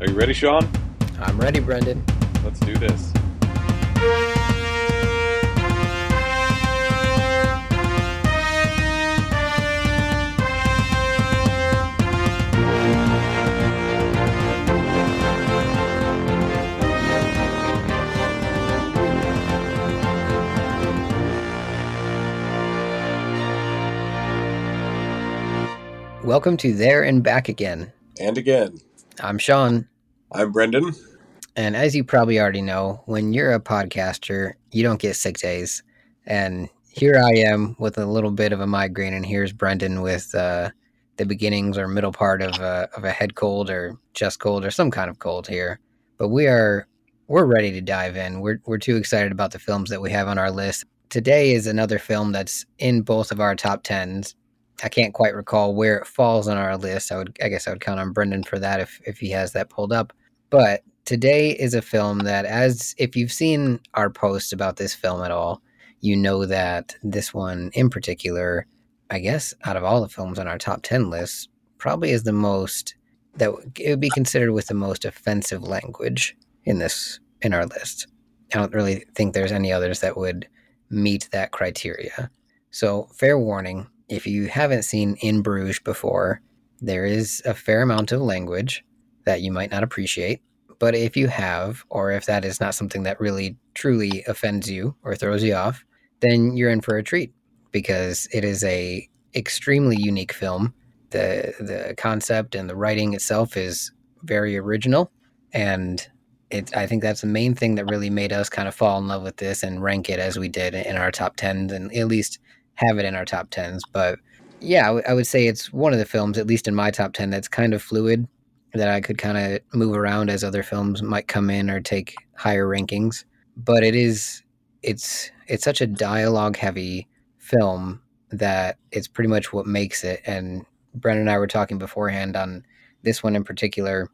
Are you ready, Sean? I'm ready, Brendan. Let's do this. Welcome to There and Back Again. And again, I'm Sean, I'm Brendan. and as you probably already know, when you're a podcaster, you don't get sick days. And here I am with a little bit of a migraine, and here's Brendan with uh, the beginnings or middle part of a, of a head cold or chest cold or some kind of cold here. But we are we're ready to dive in. We're we're too excited about the films that we have on our list. Today is another film that's in both of our top tens. I can't quite recall where it falls on our list. I would I guess I would count on Brendan for that if if he has that pulled up. But today is a film that as if you've seen our post about this film at all, you know that this one in particular, I guess out of all the films on our top 10 list, probably is the most that it would be considered with the most offensive language in this in our list. I don't really think there's any others that would meet that criteria. So, fair warning, if you haven't seen In Bruges before, there is a fair amount of language that you might not appreciate. But if you have, or if that is not something that really truly offends you or throws you off, then you're in for a treat because it is a extremely unique film. The the concept and the writing itself is very original and it I think that's the main thing that really made us kind of fall in love with this and rank it as we did in our top 10s and at least have it in our top 10s. But yeah, I, w- I would say it's one of the films, at least in my top 10, that's kind of fluid that I could kind of move around as other films might come in or take higher rankings. But it is it's it's such a dialogue heavy film that it's pretty much what makes it. And Brendan and I were talking beforehand on this one in particular.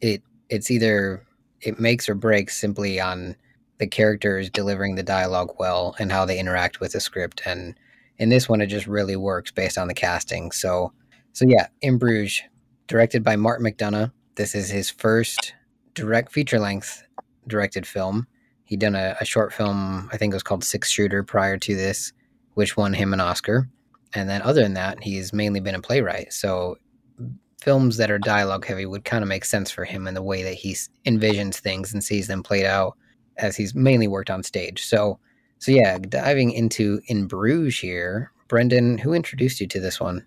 It it's either it makes or breaks simply on the characters delivering the dialogue well and how they interact with the script. And in this one, it just really works based on the casting. So so yeah, in Bruges, directed by Martin McDonagh. This is his first direct feature length directed film. He'd done a, a short film, I think it was called Six Shooter prior to this, which won him an Oscar. And then other than that, he's mainly been a playwright. So films that are dialogue heavy would kind of make sense for him in the way that he envisions things and sees them played out as he's mainly worked on stage. So so yeah, diving into In Bruges here, Brendan, who introduced you to this one?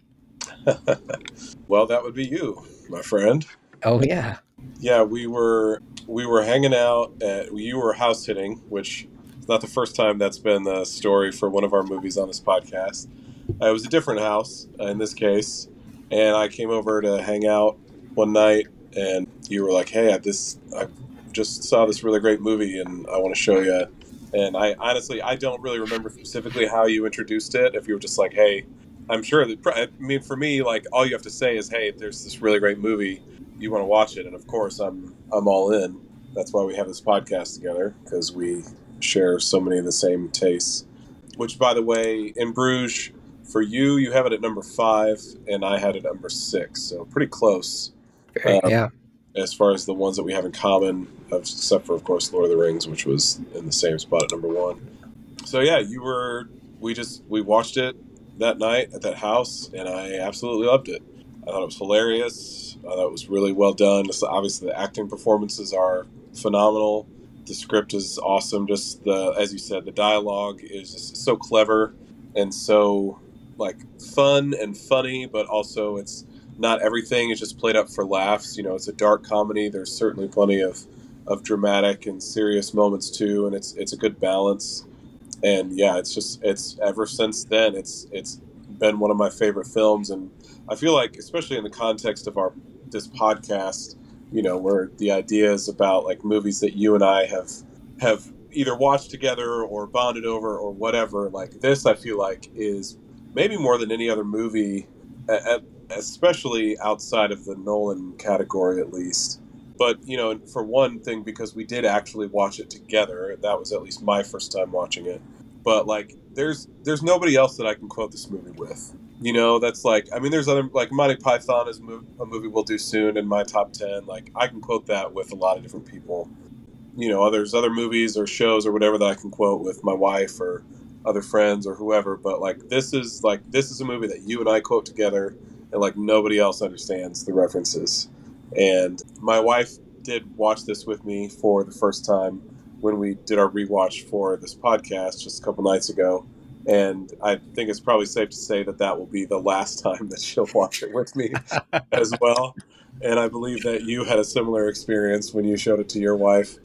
well, that would be you, my friend. Oh yeah. Yeah, we were we were hanging out at you were house sitting, which is not the first time that's been the story for one of our movies on this podcast. Uh, it was a different house uh, in this case, and I came over to hang out one night, and you were like, "Hey, I, this I just saw this really great movie, and I want to show you." And I honestly, I don't really remember specifically how you introduced it. If you were just like, "Hey," I'm sure that I mean for me, like all you have to say is, "Hey, there's this really great movie. You want to watch it?" And of course, I'm I'm all in. That's why we have this podcast together because we share so many of the same tastes. Which, by the way, in Bruges, for you, you have it at number five, and I had it at number six, so pretty close Um, yeah. As far as the ones that we have in common, except for, of course, Lord of the Rings, which was in the same spot at number one. So yeah, you were. We just we watched it that night at that house, and I absolutely loved it. I thought it was hilarious. I thought it was really well done. Obviously, the acting performances are phenomenal. The script is awesome. Just the, as you said, the dialogue is just so clever and so like fun and funny, but also it's not everything is just played up for laughs. You know, it's a dark comedy. There's certainly plenty of of dramatic and serious moments too, and it's it's a good balance. And yeah, it's just it's ever since then it's it's been one of my favorite films, and I feel like especially in the context of our this podcast, you know, where the idea is about like movies that you and I have have either watched together or bonded over or whatever. Like this, I feel like is maybe more than any other movie, at, especially outside of the Nolan category, at least. But you know, for one thing, because we did actually watch it together, that was at least my first time watching it. But like, there's there's nobody else that I can quote this movie with. You know, that's like I mean, there's other like Monty Python is a movie we'll do soon in my top ten. Like I can quote that with a lot of different people. You know, there's other movies or shows or whatever that I can quote with my wife or other friends or whoever. But like this is like this is a movie that you and I quote together, and like nobody else understands the references. And my wife did watch this with me for the first time when we did our rewatch for this podcast just a couple nights ago. And I think it's probably safe to say that that will be the last time that she'll watch it with me as well. And I believe that you had a similar experience when you showed it to your wife.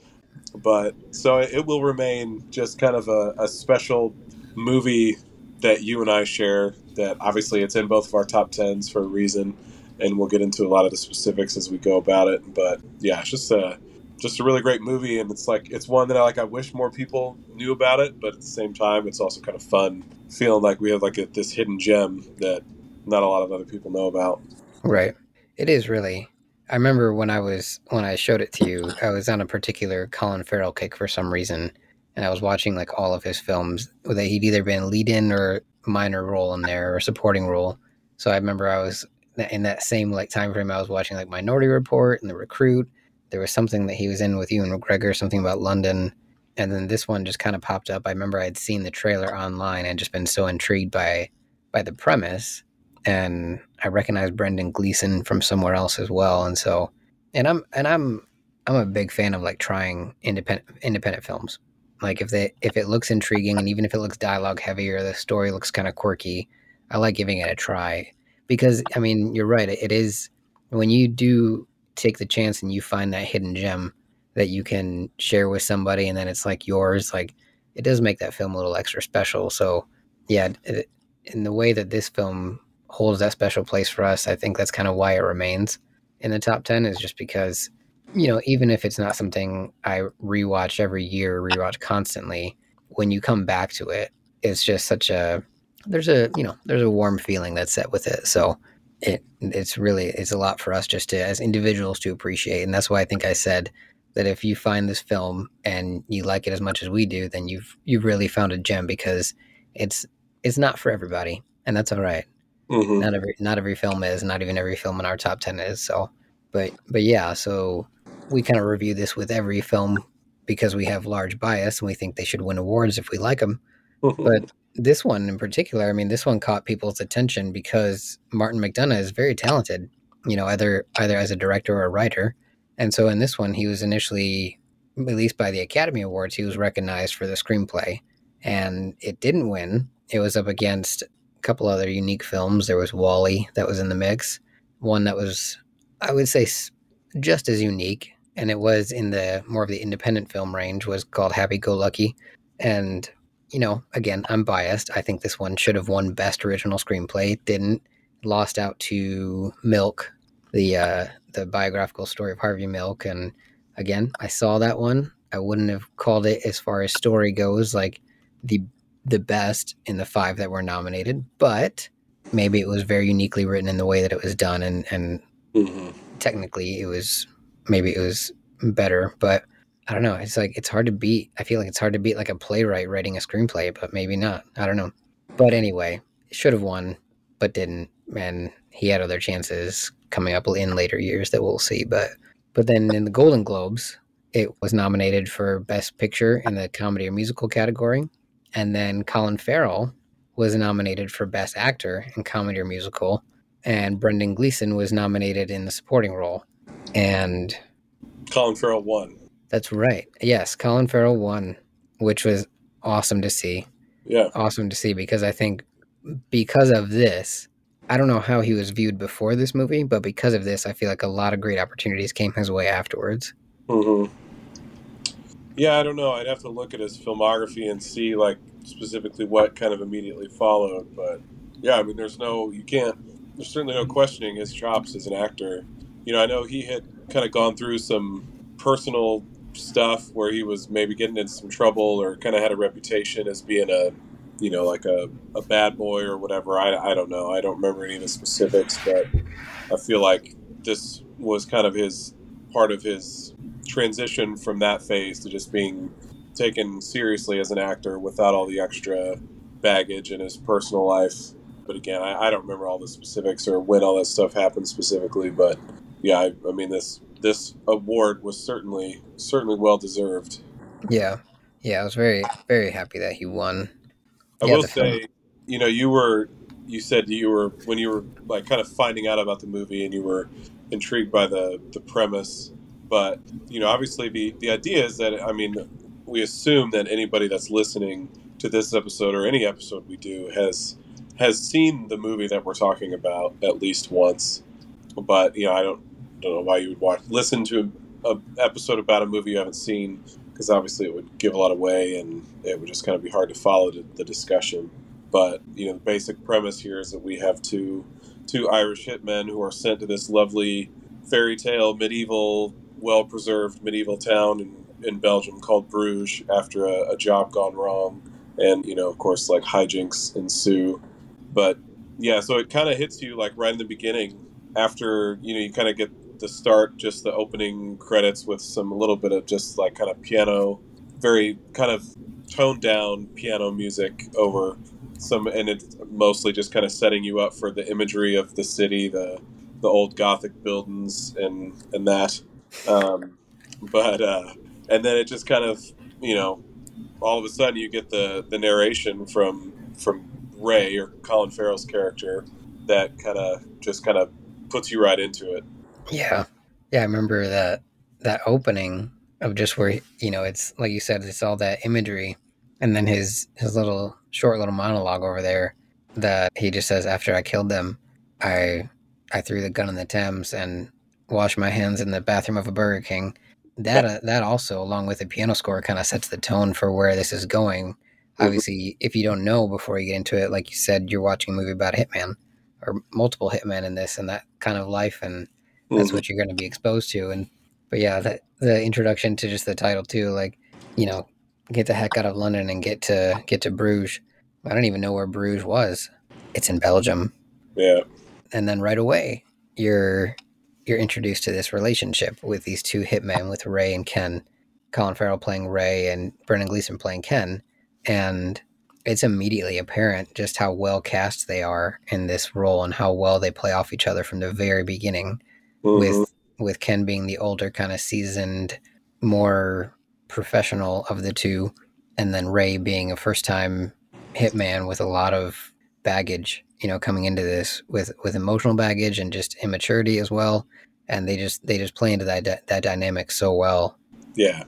But so it will remain just kind of a, a special movie that you and I share. That obviously it's in both of our top tens for a reason, and we'll get into a lot of the specifics as we go about it. But yeah, it's just a just a really great movie, and it's like it's one that I like. I wish more people knew about it, but at the same time, it's also kind of fun feeling like we have like a, this hidden gem that not a lot of other people know about. Right. It is really. I remember when I was when I showed it to you, I was on a particular Colin Farrell kick for some reason, and I was watching like all of his films that he'd either been lead in or minor role in there or supporting role. So I remember I was in that same like time frame. I was watching like Minority Report and The Recruit. There was something that he was in with Ewan McGregor, something about London, and then this one just kind of popped up. I remember I had seen the trailer online and just been so intrigued by by the premise, and I recognized Brendan Gleeson from somewhere else as well. And so, and I'm and I'm I'm a big fan of like trying independent independent films. Like if they if it looks intriguing and even if it looks dialogue heavy or the story looks kind of quirky, I like giving it a try because I mean you're right. It is when you do take the chance and you find that hidden gem that you can share with somebody and then it's like yours. Like it does make that film a little extra special. So yeah, it, in the way that this film holds that special place for us, I think that's kind of why it remains in the top ten is just because you know, even if it's not something I rewatch every year, rewatch constantly, when you come back to it, it's just such a there's a you know there's a warm feeling that's set with it. So it it's really it's a lot for us just to as individuals to appreciate, and that's why I think I said that if you find this film and you like it as much as we do, then you've you've really found a gem because it's it's not for everybody, and that's all right. mm-hmm. Not every not every film is, not even every film in our top ten is. So, but but yeah, so we kind of review this with every film because we have large bias and we think they should win awards if we like them. Mm-hmm. but this one in particular, I mean, this one caught people's attention because Martin McDonagh is very talented. You know, either either as a director or a writer, and so in this one, he was initially, at least by the Academy Awards, he was recognized for the screenplay, and it didn't win. It was up against a couple other unique films. There was WALL-E that was in the mix, one that was, I would say, just as unique and it was in the more of the independent film range was called Happy Go Lucky. And you know again i'm biased. I think this one should have won best original screenplay. Didn't. Lost out to milk the uh the biographical story of harvey milk. And again i saw that one. I wouldn't have called it as far as story goes like the the best in the five that were nominated. But maybe it was very uniquely written in the way that it was done. And and mm-hmm. technically it was maybe it was better, but I don't know. It's like it's hard to beat. I feel like it's hard to beat like a playwright writing a screenplay, but maybe not. I don't know. But anyway, should have won, but didn't. And he had other chances coming up in later years that we'll see. But but then in the Golden Globes, it was nominated for Best Picture in the comedy or musical category, and then Colin Farrell was nominated for Best Actor in comedy or musical, and Brendan Gleeson was nominated in the supporting role. And Colin Farrell won. That's right. Yes, Colin Farrell won, which was awesome to see. Yeah. Awesome to see because I think because of this, I don't know how he was viewed before this movie, but because of this, I feel like a lot of great opportunities came his way afterwards. Mm-hmm. Yeah, I don't know. I'd have to look at his filmography and see, like, specifically what kind of immediately followed. But yeah, I mean, there's no, you can't, there's certainly no questioning his chops as an actor you know, I know he had kind of gone through some personal stuff where he was maybe getting into some trouble or kind of had a reputation as being a, you know, like a, a bad boy or whatever. I, I don't know. I don't remember any of the specifics, but I feel like this was kind of his part of his transition from that phase to just being taken seriously as an actor without all the extra baggage in his personal life. but again, I, I don't remember all the specifics or when all that stuff happened specifically. But yeah, I, I mean this this award was certainly certainly well deserved. Yeah, yeah, I was very very happy that he won. I Yeah, will the film- say, you know, you were you said you were when you were like kind of finding out about the movie and you were intrigued by the the premise, but you know, obviously the the idea is that I mean, we assume that anybody that's listening to this episode or any episode we do has has seen the movie that we're talking about at least once. But you know, I don't don't know why you would watch listen to a episode about a movie you haven't seen because obviously it would give a lot away and it would just kind of be hard to follow the, the discussion. But you know, the basic premise here is that we have two two Irish hitmen who are sent to this lovely fairy tale medieval, well preserved medieval town in, in Belgium called Bruges after a, a job gone wrong, and you know, of course, like hijinks ensue. But yeah, so it kind of hits you like right in the beginning after you know you kind of get the start, just the opening credits with some a little bit of just like kind of piano, very kind of toned down piano music over some, and it's mostly just kind of setting you up for the imagery of the city, the the old Gothic buildings, and and that. Um, but uh, and then it just kind of you know all of a sudden you get the the narration from from Ray or Colin Farrell's character that kind of just kind of puts you right into it. Yeah, yeah, I remember that that opening of just where you know it's like you said, it's all that imagery, and then his his little short little monologue over there that he just says after I killed them, I I threw the gun in the Thames and washed my hands in the bathroom of a Burger King. That uh, that also, along with the piano score, kind of sets the tone for where this is going. Obviously, if you don't know before you get into it, like you said, you're watching a movie about a hitman or multiple hitmen in this and that kind of life and that's Mhm. what you're going to be exposed to and but yeah that the introduction to just the title too like you know get the heck out of london and get to get to bruges i don't even know where bruges was it's in belgium yeah. and then right away you're you're introduced to this relationship with these two hitmen with ray and ken colin farrell playing ray and brendan gleeson playing ken and it's immediately apparent just how well cast they are in this role and how well they play off each other from the very beginning Mhm. with with Ken being the older kind of seasoned more professional of the two and then Ray being a first time hitman with a lot of baggage you know coming into this with with emotional baggage and just immaturity as well and they just they just play into that that dynamic so well Yeah,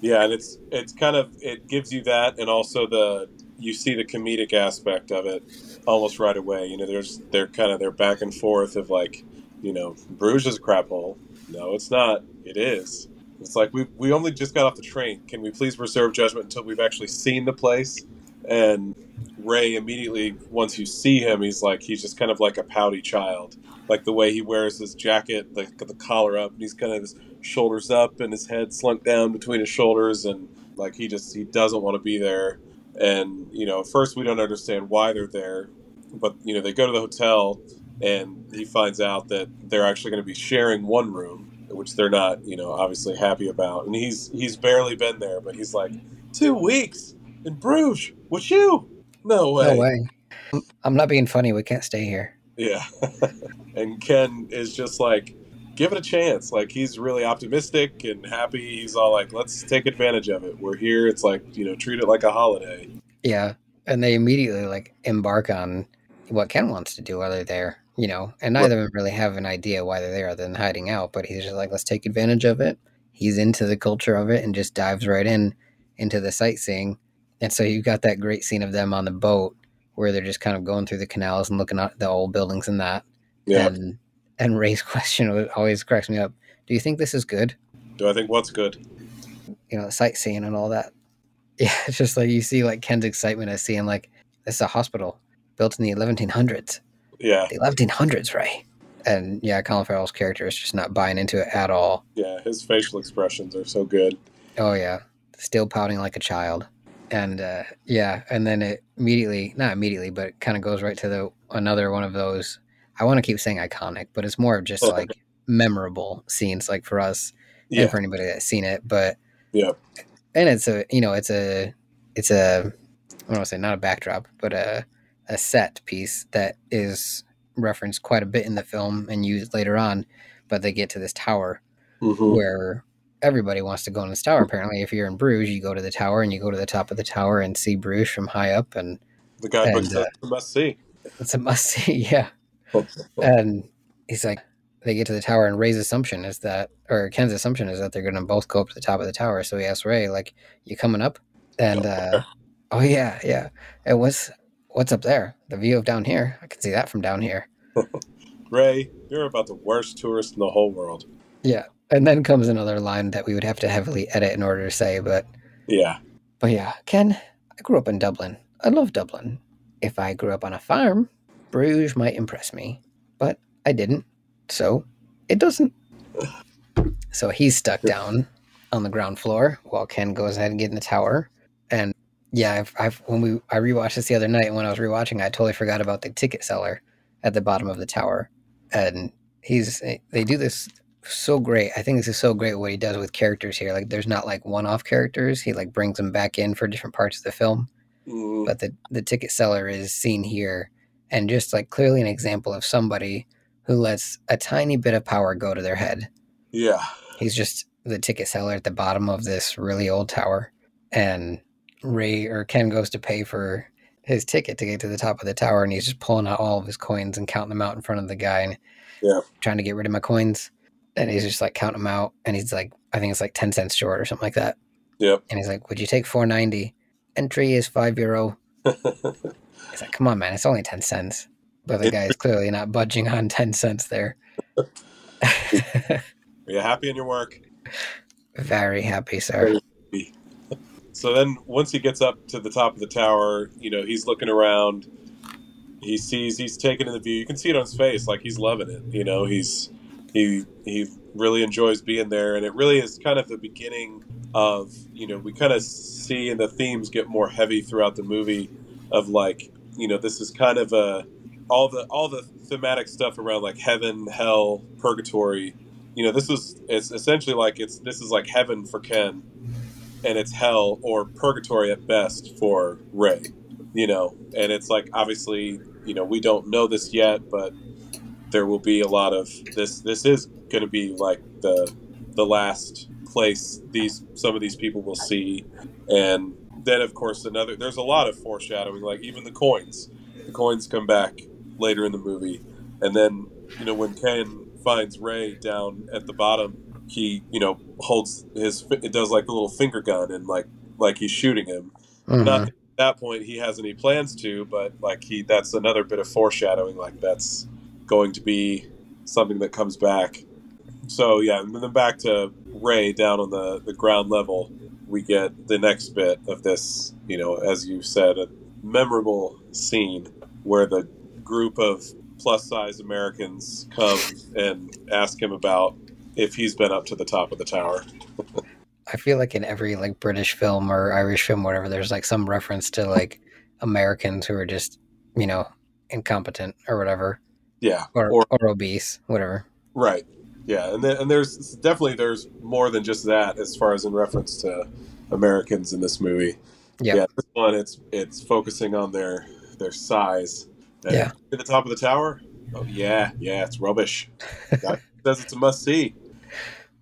yeah, and it's it's kind of it gives you that, and also the you see the comedic aspect of it almost right away. You know, there's they're kind of they're back and forth of like, you know, Bruges is a crap hole. No, it's not. It is. It's like we we only just got off the train. Can we please reserve judgment until we've actually seen the place? And Ray immediately, once you see him, he's like he's just kind of like a pouty child. Like the way he wears his jacket, like the collar up, and he's kind of his shoulders up and his head slunk down between his shoulders, and like he just he doesn't want to be there. And you know, first we don't understand why they're there, but you know they go to the hotel, and he finds out that they're actually going to be sharing one room, which they're not, you know, obviously happy about. And he's he's barely been there, but he's like two weeks in Bruges with you. No way. no way I'm- i'm not being funny we can't stay here Yeah. and Ken is just like, give it a chance. Like, he's really optimistic and happy. He's all like, let's take advantage of it. We're here. It's like, you know, treat it like a holiday. Yeah, and they immediately like embark on what Ken wants to do while they're there, you know. And neither of them really have an idea why they're there other than hiding out. But he's just like, let's take advantage of it. He's into the culture of it and just dives right in into the sightseeing. And so you've got that great scene of them on the boat where they're just kind of going through the canals and looking at the old buildings and that. Yeah. And and Ray's question always cracks me up. Do you think this is good? Do I think what's good? you know, sightseeing and all that. Yeah, it's just like you see like Ken's excitement at seeing like this is a hospital built in the 1100s. Yeah. The 1100s, right? And yeah, Colin Farrell's character is just not buying into it at all. Yeah. His facial expressions are so good. Oh yeah, still pouting like a child. And uh, yeah, and then it immediately, not immediately, but it kind of goes right to the another one of those. I want to keep saying iconic, but it's more of just like memorable scenes, like for us Yeah. and for anybody that's seen it. But Yeah. and it's a you know it's a it's a I don't want to say not a backdrop, but a a set piece that is referenced quite a bit in the film and used later on. But they get to this tower Mhm. where everybody wants to go in this tower. Apparently, if you're in Bruges, you go to the tower and you go to the top of the tower and see Bruges from high up, and The guidebook And, says uh, it's a must see. it's a must see. Yeah, and he's like, they get to the tower, and Ray's assumption is that, or Ken's assumption is that they're going to both go up to the top of the tower. So he asks Ray, like, "You coming up?" And uh, oh yeah, yeah. It what's what's up there? The view of down here. I can see that from down here. Ray, you're about the worst tourist in the whole world. Yeah. And then comes another line that we would have to heavily edit in order to say, but Yeah. But yeah, Ken, I grew up in Dublin. I love Dublin. If I grew up on a farm, Bruges might impress me, but I didn't, so it doesn't. So he's stuck down on the ground floor while Ken goes ahead and get in the tower. And yeah, I've, I've when we I rewatched this the other night, and when I was rewatching, I totally forgot about the ticket seller at the bottom of the tower. And he's they do this so great. I think this is so great what he does with characters here. Like there's not like one-off characters. He like brings them back in for different parts of the film. Mm, But the the ticket seller is seen here and just like clearly an example of somebody who lets a tiny bit of power go to their head. yeah. He's just the ticket seller at the bottom of this really old tower and Ray or Ken goes to pay for his ticket to get to the top of the tower and he's just pulling out all of his coins and counting them out in front of the guy and Yeah. trying to get rid of my coins. And he's just like counting them out and he's like I think it's like 10 cents short or something like that. Yep. And he's like, Would you take four ninety? Entry is five euro. He's like, Come on, man, it's only ten cents. But the guy is clearly not budging on ten cents there. Are you happy in your work? Very happy, sir. So then, once he gets up to the top of the tower, you know, he's looking around. He sees he's taken in the view. You can see it on his face, like he's loving it. You know, he's he he really enjoys being there, and it really is kind of the beginning of you know we kind of see and the themes get more heavy throughout the movie of like you know this is kind of a all the all the thematic stuff around like heaven, hell, purgatory. You know, this is it's essentially like it's this is like heaven for Ken and it's hell or purgatory at best for Ray. You know, and it's like obviously, you know, we don't know this yet, but there will be a lot of this. This is going to be like the the last place these some of these people will see, and then of course another. There's a lot of foreshadowing, like even the coins. The coins come back later in the movie, and then you know when Ken finds Ray down at the bottom, he you know holds his it does like the little finger gun and like like he's shooting him. Not mm-hmm. that at that point he has any plans to, but like he that's another bit of foreshadowing. Like that's going to be something that comes back. So yeah, and then back to Ray down on the the ground level. We get the next bit of this, you know, as you said, a memorable scene where the group of plus size Americans come and ask him about if he's been up to the top of the tower. I feel like in every like British film or Irish film, whatever, there's like some reference to like Americans who are just, you know, incompetent or whatever, Yeah, or Or- or, obese, whatever. Right. Yeah, and then, and there's definitely there's more than just that as far as in reference to Americans in this movie. Yeah. this one it's it's focusing on their their size. And Yeah. At the top of the tower. Oh yeah, yeah, it's rubbish. Says it's a must see.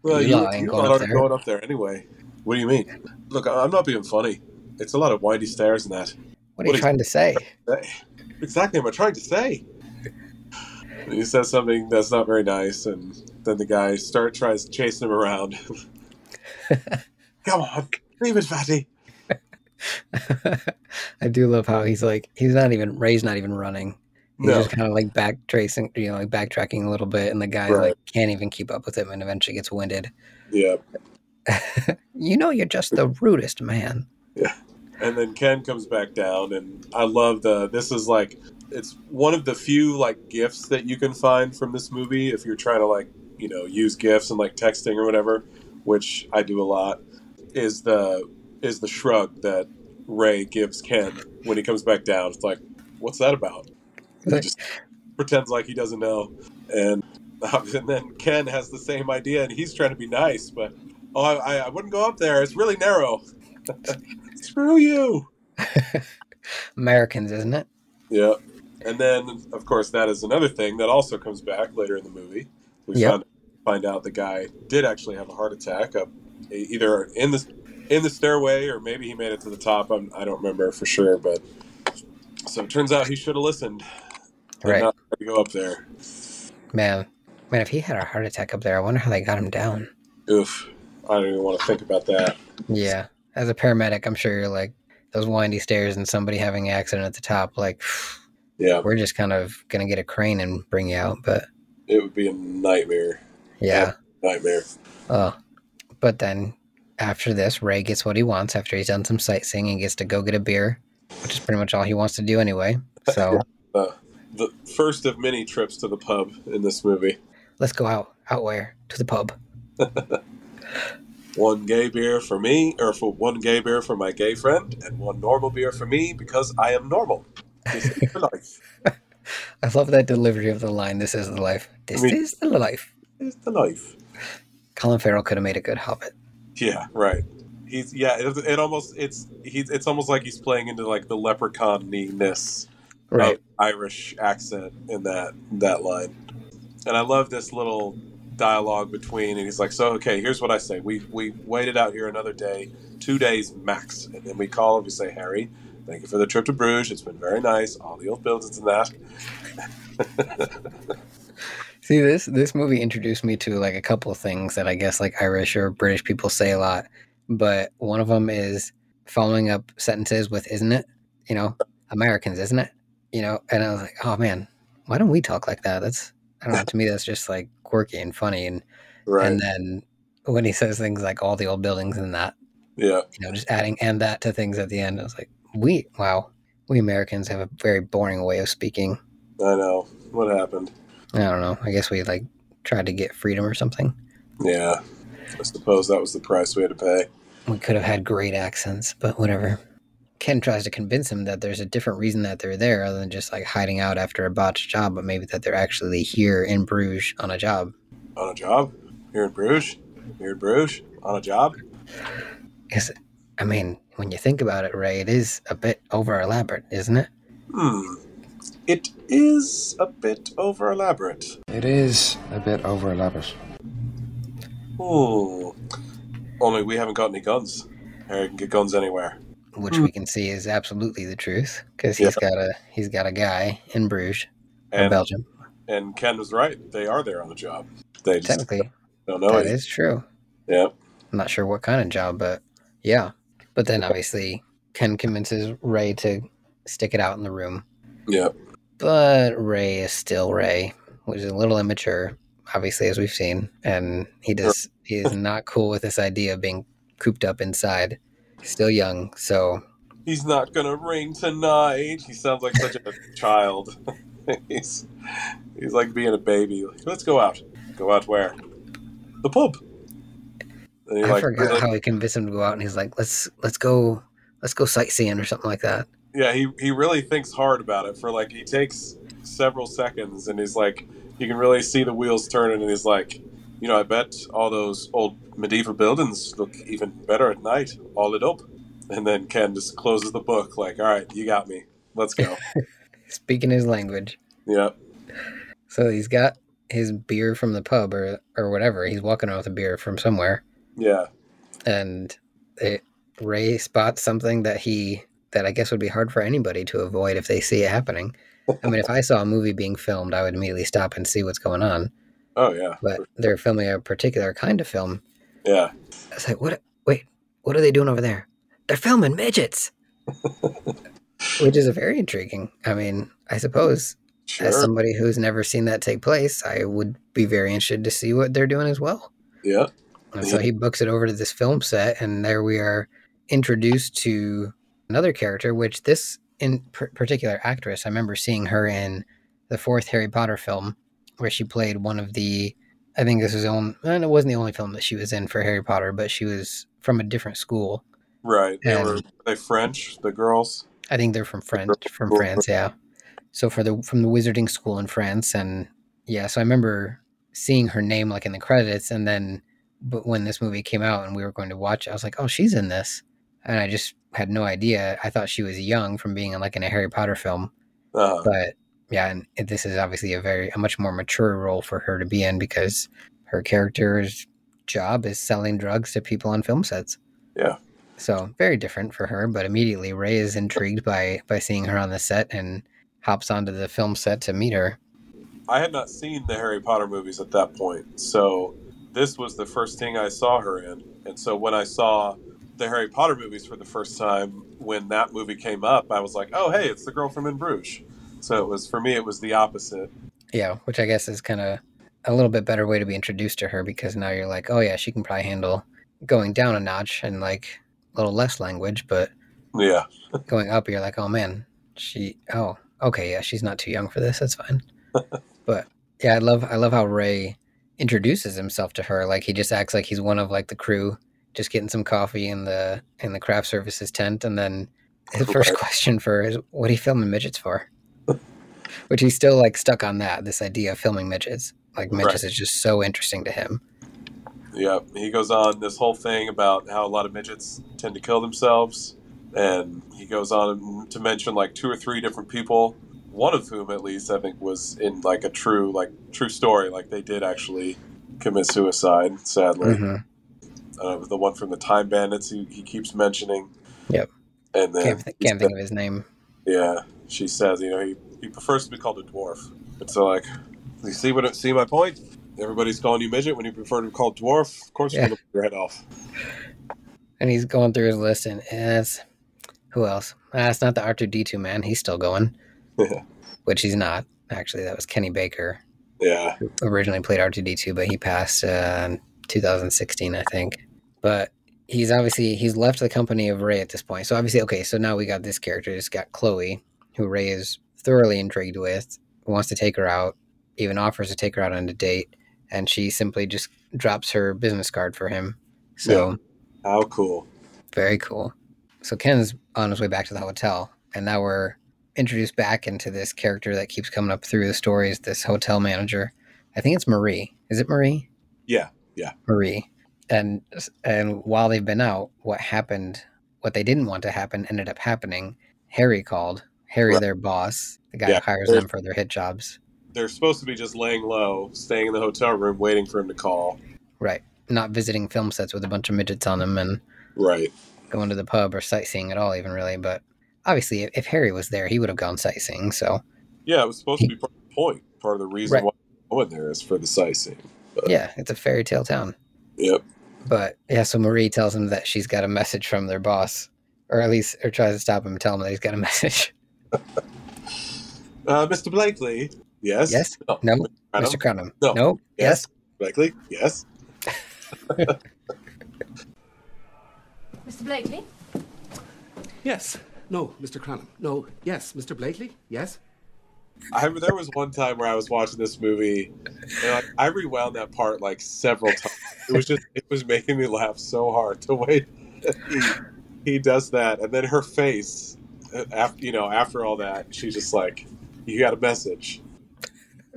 Well, You you, you going up there. going up there anyway. What do you mean? Look, I'm not being funny. It's a lot of windy stairs and that. What are you What is- trying to say? Exactly, am I'm trying to say? And he says something that's not very nice, and then the guy start tries chasing him around. Come on, leave it, fatty. I do love how he's like he's not even Ray's not even running. He's No, just kind of like back tracing, you know, like backtracking a little bit, and the guy Right. like can't even keep up with him, and eventually gets winded. yeah. you know, you're just the rudest man. Yeah. And then Ken comes back down, and I love the. This is like it's one of the few like gifts that you can find from this movie if you're trying to like you know use gifts and like texting or whatever, which I do a lot. Is the is the shrug that Ray gives Ken when he comes back down? It's like, what's that about? He just pretends like he doesn't know, and and then Ken has the same idea, and he's trying to be nice, but oh, I, I wouldn't go up there. It's really narrow. Screw you. Americans, isn't it? Yeah. And then, of course, that is another thing that also comes back later in the movie. We Yep. found, find out the guy did actually have a heart attack up either in the in the stairway or maybe he made it to the top. I'm, I don't remember for sure, but so it turns out he should have listened and Right. not to go up there. Man, man, if he had a heart attack up there, I wonder how they got him down. Oof. I don't even want to think about that. Yeah. As a paramedic, I'm sure you're like those windy stairs and somebody having an accident at the top. Like, Yeah, we're just kind of gonna get a crane and bring you out. But it would be a nightmare. yeah. Nightmare. Oh, but then after this, Ray gets what he wants after he's done some sightseeing and gets to go get a beer, which is pretty much all he wants to do anyway. So Uh, the first of many trips to the pub in this movie. let's go out. Out where? To the pub. One gay beer for me, or for one gay beer for my gay friend, and one normal beer for me because I am normal. This is the life. I love that delivery of the line. This is the life. This I mean- is the life. This is the life. Colin Farrell could have made a good Hobbit. Yeah, right. He's yeah. It, it almost it's he's it's almost like he's playing into like the leprechaun-ness Right. Irish accent in that that line. And I love this little dialogue between and he's like, So okay, here's what I say. We we waited out here another day, two days max. And then we call him, we say, Harry, thank you for the trip to Bruges. It's been very nice. All the old buildings and that. See this this movie introduced me to like a couple of things that I guess like Irish or British people say a lot, but one of them is following up sentences with "isn't it?" You know, Americans, isn't it? You know, and I was like, oh man, why don't we talk like that? That's I don't know. To me, that's just like quirky and funny. And Right. and then when he says things like all the old buildings and that, yeah. you know, just adding and that to things at the end, I was like, we wow, we Americans have a very boring way of speaking. I know. What happened? I don't know. I guess we like tried to get freedom or something. Yeah. I suppose that was the price we had to pay. We could have had great accents, but whatever. Ken tries to convince him that there's a different reason that they're there other than just like hiding out after a botched job, but maybe that they're actually here in Bruges on a job. On a job? Here in Bruges? Here in Bruges? On a job? Because, I mean, when you think about it, Ray, it is a bit over elaborate, isn't it? Hmm. It is a bit over elaborate. It is a bit over elaborate. Hmm. Only we haven't got any guns. Harry can get guns anywhere. Which hmm. we can see is absolutely the truth because he's got a he's got a guy in Bruges And Belgium. and Ken was right. They are there on the job. They just Technically, don't know that it. is true. Yeah. I'm not sure what kind of job, but yeah. But then obviously Ken convinces Ray to stick it out in the room. Yeah. But Ray is still Ray, which is a little immature, obviously, as we've seen. And he does he is not cool with this idea of being cooped up inside. Still young, so He's not gonna ring tonight. He sounds like such a child. he's he's like being a baby. Like, Let's go out. Go out where? The pub. I like, forgot really- how he convinced him to go out and he's like, Let's let's go let's go sightseeing or something like that. yeah, he he really thinks hard about it. For like, he takes several seconds, and he's like, you can really see the wheels turning, and he's like, you know, I bet all those old medieval buildings look even better at night, all lit up. And then Ken just closes the book, like, all right, you got me. Let's go. Speaking his language. yeah, So he's got his beer from the pub or or whatever. He's walking out with a beer from somewhere. yeah, and it, Ray spots something that he that I guess would be hard for anybody to avoid if they see it happening. I mean, if I saw a movie being filmed, I would immediately stop and see what's going on. Oh yeah, But they're filming a particular kind of film. yeah. I was like, "What? Wait, what are they doing over there? They're filming midgets," which is a very intriguing. I mean, I suppose Sure. as somebody who's never seen that take place, I would be very interested to see what they're doing as well. yeah, And so he books it over to this film set, and there we are introduced to another character, which this in particular actress, I remember seeing her in the fourth Harry Potter film, where she played one of the. I think this was the only, and it wasn't the only film that she was in for Harry Potter, but she was from a different school. right. They And- were they French, the girls. I think they're from France. From France, yeah. So for the from the wizarding school in France, and yeah, so I remember seeing her name like in the credits, and then but when this movie came out and we were going to watch, it, I was like, oh, she's in this, and I just had no idea. I thought she was young from being in like in a Harry Potter film, Uh, but yeah, and this is obviously a very a much more mature role for her to be in because her character's job is selling drugs to people on film sets. Yeah. So very different for her, but immediately Ray is intrigued by by seeing her on the set and hops onto the film set to meet her. I had not seen the Harry Potter movies at that point, so this was the first thing I saw her in. And so when I saw the Harry Potter movies for the first time, when that movie came up, I was like, "Oh, hey, it's the girl from In Bruges." So it was for me, it was the opposite. Yeah, which I guess is kind of a little bit better way to be introduced to her because now you're like, oh yeah, she can probably handle going down a notch and like a little less language, but Yeah, going up, you're like, oh man, she, oh, okay, yeah, she's not too young for this. That's fine. but yeah, I love, I love how Ray introduces himself to her. Like he just acts like he's one of like the crew, just getting some coffee in the in the craft services tent, and then his first question for her is, "What are you filming midgets for?" Which he's still like stuck on that this idea of filming midgets. Like midgets is just so interesting to him. yeah. He goes on this whole thing about how a lot of midgets tend to kill themselves, and he goes on to mention like two or three different people. One of whom, at least, I think, was in like a true, like true story. Like they did actually commit suicide. Sadly, Mhm. uh, the one from the Time Bandits he, he keeps mentioning. Yep. And then Can't, can't think of his name. Yeah, she says, you know, he, he prefers to be called a dwarf. And so, like, you see what it, see my point? Everybody's calling you midget when you prefer to be called dwarf. Of course, Yeah. you're to your head off. And he's going through his list, and it's who else? Ah, it's not the R two D two man. He's still going, which he's not. Actually, that was Kenny Baker, Yeah, originally played R two D two, but he passed uh, in 2016, I think. But he's obviously he's left the company of Ray at this point. So obviously, okay, so now we got this character. Just got Chloe, who Ray is thoroughly intrigued with, wants to take her out, even offers to take her out on a date, and she simply just drops her business card for him. So. how cool. Very cool. So Ken's on his way back to the hotel, and now we're introduced back into this character that keeps coming up through the stories. This hotel manager, I think it's Marie. Is it Marie? Yeah, yeah, Marie. And and while they've been out, what happened? What they didn't want to happen ended up happening. Harry called. Harry, Right. their boss, the guy Yeah, who hires them for their hit jobs. They're supposed to be just laying low, staying in the hotel room, waiting for him to call. Right. Not visiting film sets with a bunch of midgets on them and Right. going to the pub or sightseeing at all, even really. But obviously, if, if Harry was there, he would have gone sightseeing. So Yeah, it was supposed to be part of the point. Part of the reason Right. why going there is for the sightseeing. But, yeah, it's a fairy tale town. Yep. But yeah, so Marie tells him that she's got a message from their boss, or at least, or tries to stop him and tell him that he's got a message. Uh, Mr. Blakely. Yes. Yes? No. No, Mr. Cranham. No. No. Yes. Blakely. Yes. Mr. Blakely? Yes. No, Mr. Cranham. No. Yes, Mr. Blakely. Yes. I there was one time where I was watching this movie, and like, I rewound that part like several times. It was just it was making me laugh so hard the way that he he does that, and then her face after you know after all that, she's just like, "You got a message,"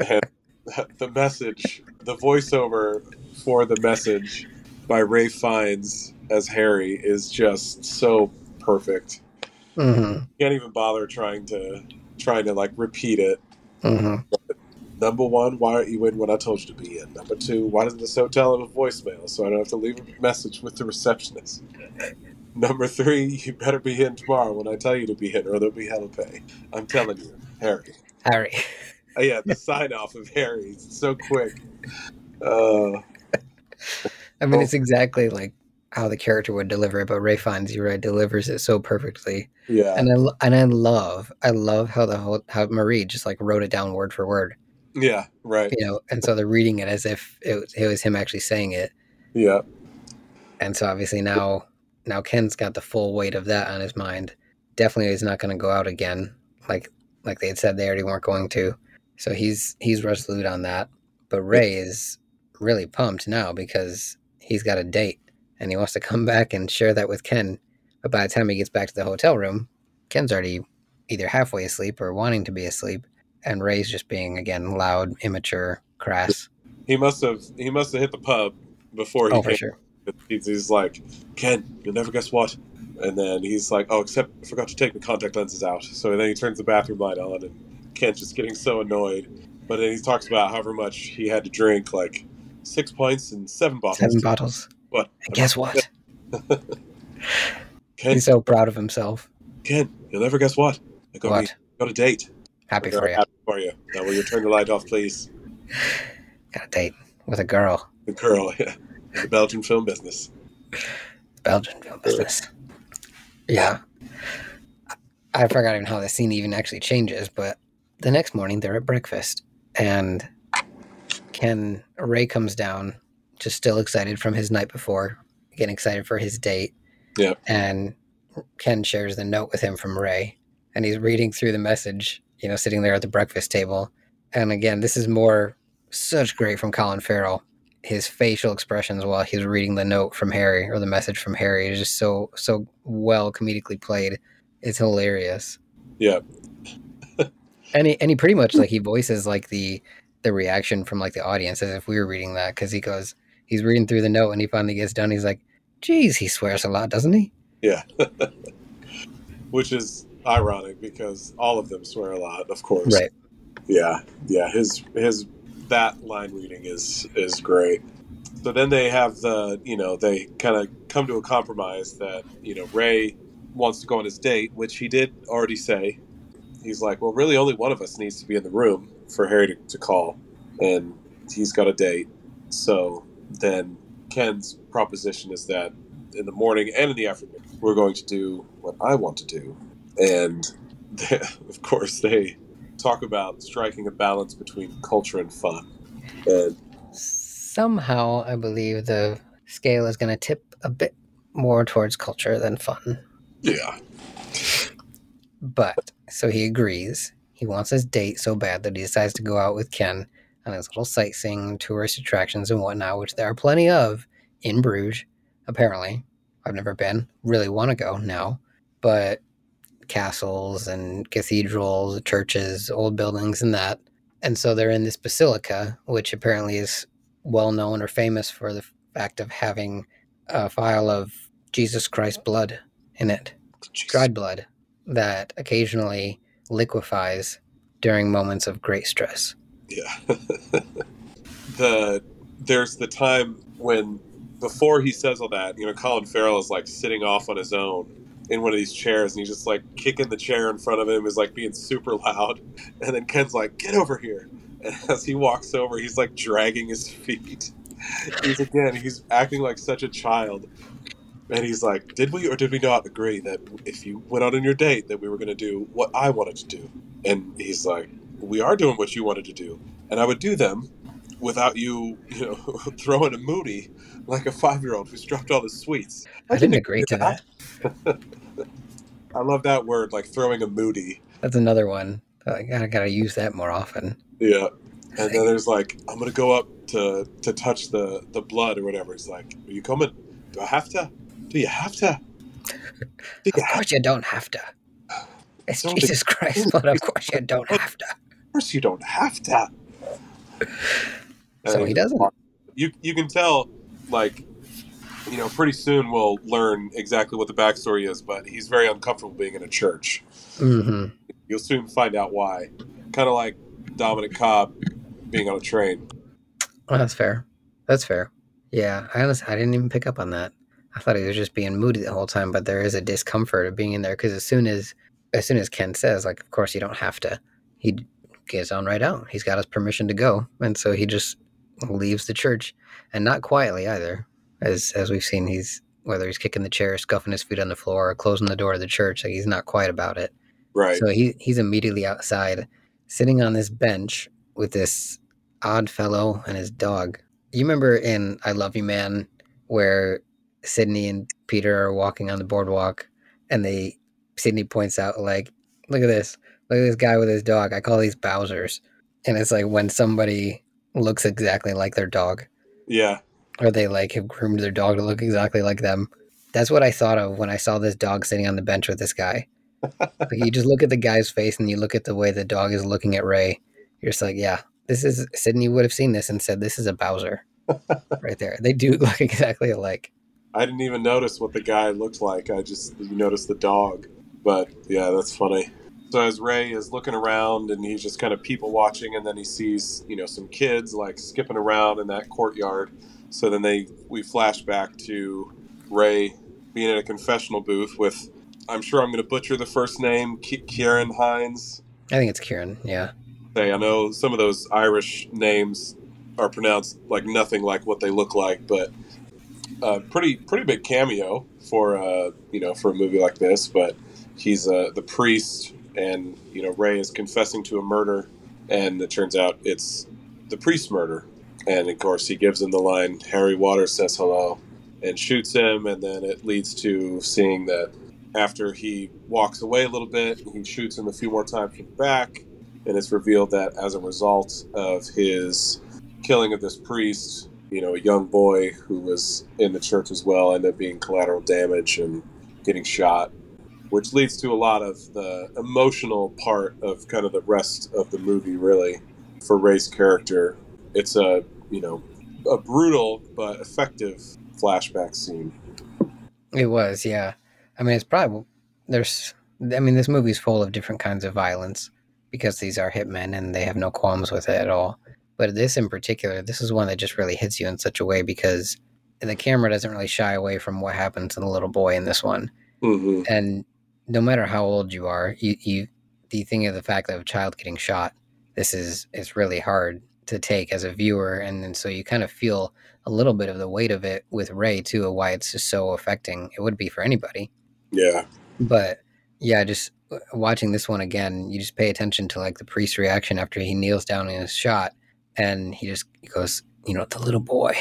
and the message, the voiceover for the message by Ralph Fiennes as Harry is just so perfect. Mm-hmm. Can't even bother trying to trying to like repeat it. Mm-hmm. Number one, why aren't you in when I told you to be in? Number two, why doesn't this hotel have a voicemail so I don't have to leave a message with the receptionist? Number three, you better be in tomorrow when I tell you to be in, or there'll be hell to pay. I'm telling you, Harry. Harry. Oh, yeah, the sign off of Harry. It's so quick. Uh, I mean, Oh. it's exactly like how the character would deliver it, but Ralph Fiennes you right delivers it so perfectly. yeah, And I and I love I love how the whole how Marie just like wrote it down word for word, yeah, right. you know, and so they're reading it as if it was, it was him actually saying it. Yeah, and so obviously now now Ken's got the full weight of that on his mind. Definitely he's not going to go out again, like like they had said they already weren't going to. So he's he's resolute on that. But Ray is really pumped now because he's got a date and he wants to come back and share that with Ken. But by the time he gets back to the hotel room, Ken's already either halfway asleep or wanting to be asleep, and Ray's just being again loud, immature, crass. he must have he must have hit the pub before he Oh, for sure. He's, he's like, Ken, you'll never guess what. And then he's like, oh, except I forgot to take the contact lenses out. So then he turns the bathroom light on, and Ken's just getting so annoyed. But then he talks about however much he had to drink, like six pints and seven bottles. Seven bottles. But And guess what? Ken, He's so proud of himself. Ken, you'll never guess what. I got, What? me- got a date. Happy for you. Happy for you. Now, will you turn the light off, please? Got a date with a girl. The girl, yeah. The Belgian film business. Belgian film business. Yeah. I forgot even how the scene even actually changes, but the next morning they're at breakfast and Ken Ray comes down, just still excited from his night before, getting excited for his date. Yeah. And Ken shares the note with him from Ray. And he's reading through the message, you know, sitting there at the breakfast table. And again, this is more such great from Colin Farrell his facial expressions while he's reading the note from Harry or the message from Harry is just so so well comedically played. It's hilarious. Yeah. And he, and he pretty much like he voices like the the reaction from like the audience as if we were reading that because he goes he's reading through the note and he finally gets done. He's like, "Geez, he swears a lot, doesn't he?" Yeah. Which is ironic because all of them swear a lot, of course. Right. Yeah. Yeah. His his that line reading is is great. So then they have the you know they kind of come to a compromise that you know Ray wants to go on his date, which he did already say. He's like, well, really, only one of us needs to be in the room for Harry to, to call, and he's got a date. So then Ken's proposition is that in the morning and in the afternoon, we're going to do what I want to do. And they, of course, they talk about striking a balance between culture and fun. And Somehow, I believe the scale is going to tip a bit more towards culture than fun. yeah, But so he agrees. He wants his date so bad that he decides to go out with Ken on his little sightseeing, tourist attractions, and whatnot, which there are plenty of in Bruges, apparently. I've never been. Really want to go now. But castles and cathedrals, churches, old buildings, and that. And so they're in this basilica, which apparently is well known or famous for the fact of having a vial of Jesus Christ blood in it dried blood that occasionally liquefies during moments of great stress. Yeah. the there's the time when before he says all that, you know, Colin Farrell is like sitting off on his own in one of these chairs and he's just like kicking the chair in front of him is like being super loud and then Ken's like, Get over here and as he walks over he's like dragging his feet. He's again he's acting like such a child. And he's like, Did we or did we not agree that if you went out on your date that we were gonna do what I wanted to do? And he's like, We are doing what you wanted to do. And I would do them without you, you know, throwing a moody like a five year old who's dropped all the sweets. I didn't agree to that. I love that word, like throwing a moody. That's another one. I gotta, gotta use that more often. Yeah. And then there's like, I'm gonna go up to to touch the the blood or whatever. It's like, Are you coming? Do I have to? Do you have to? Of you have course you don't have to. It's Don't Jesus Christ, but of course you don't have to. Of course you don't have to. So he doesn't. You you can tell, like, you know, pretty soon we'll learn exactly what the backstory is. But he's very uncomfortable being in a church. hmm You'll soon find out why. Kind of like Dominic Cobb being on a train. Well, that's fair. That's fair. Yeah, I honestly, I didn't even pick up on that. I thought he was just being moody the whole time, but there is a discomfort of being in there because as soon as, as soon as Ken says, like, of course you don't have to, he gets on right out. He's got his permission to go, and so he just leaves the church, and not quietly either, as as we've seen. He's whether he's kicking the chair, scuffing his feet on the floor, or closing the door of the church, like he's not quiet about it. Right. So he he's immediately outside, sitting on this bench with this odd fellow and his dog. You remember in I Love You Man where Sydney and Peter are walking on the boardwalk and they Sydney points out like, look at this. Look at this guy with his dog. I call these Bowsers. And it's like when somebody looks exactly like their dog yeah. Or they like have groomed their dog to look exactly like them. That's what I thought of when I saw this dog sitting on the bench with this guy. Like, you just look at the guy's face and you look at the way the dog is looking at Ray. You're just like, yeah, this is Sydney would have seen this and said, this is a Bowser right there. They do look exactly alike. I didn't even notice what the guy looked like. I just you noticed the dog. But yeah, that's funny. So as Ray is looking around and he's just kind of people watching, and then he sees you know some kids like skipping around in that courtyard. So then they we flash back to Ray being at a confessional booth with I'm sure I'm going to butcher the first name Ciarán Hinds. I think it's Kieran. Yeah. Say I know some of those Irish names are pronounced like nothing like what they look like, but uh, pretty pretty big cameo for uh, you know for a movie like this. But he's uh, the priest and you know Ray is confessing to a murder, and it turns out it's the priest's murder. And of course, he gives him the line, "Harry Waters says hello," and shoots him, and then it leads to seeing that after he walks away a little bit, he shoots him a few more times from the back, and it's revealed that as a result of his killing of this priest, you know, a young boy who was in the church as well ended up being collateral damage and getting shot which leads to a lot of the emotional part of kind of the rest of the movie really. For ray's character it's a you know a brutal but effective flashback scene It was, yeah. I mean, it's probably there's. I mean, this movie's full of different kinds of violence because these are hitmen and they have no qualms with it at all. But this in particular, this is one that just really hits you in such a way because the camera doesn't really shy away from what happens to the little boy in this one. hmm And no matter how old you are, you you you think of the fact of a child getting shot. This is it's really hard to take as a viewer, and then so you kind of feel a little bit of the weight of it with Ray too, of why it's just so affecting. It would be for anybody, yeah but yeah, just uh, watching this one again, you just pay attention to like the priest's reaction after he kneels down and is shot, and he just goes, you know, the little boy,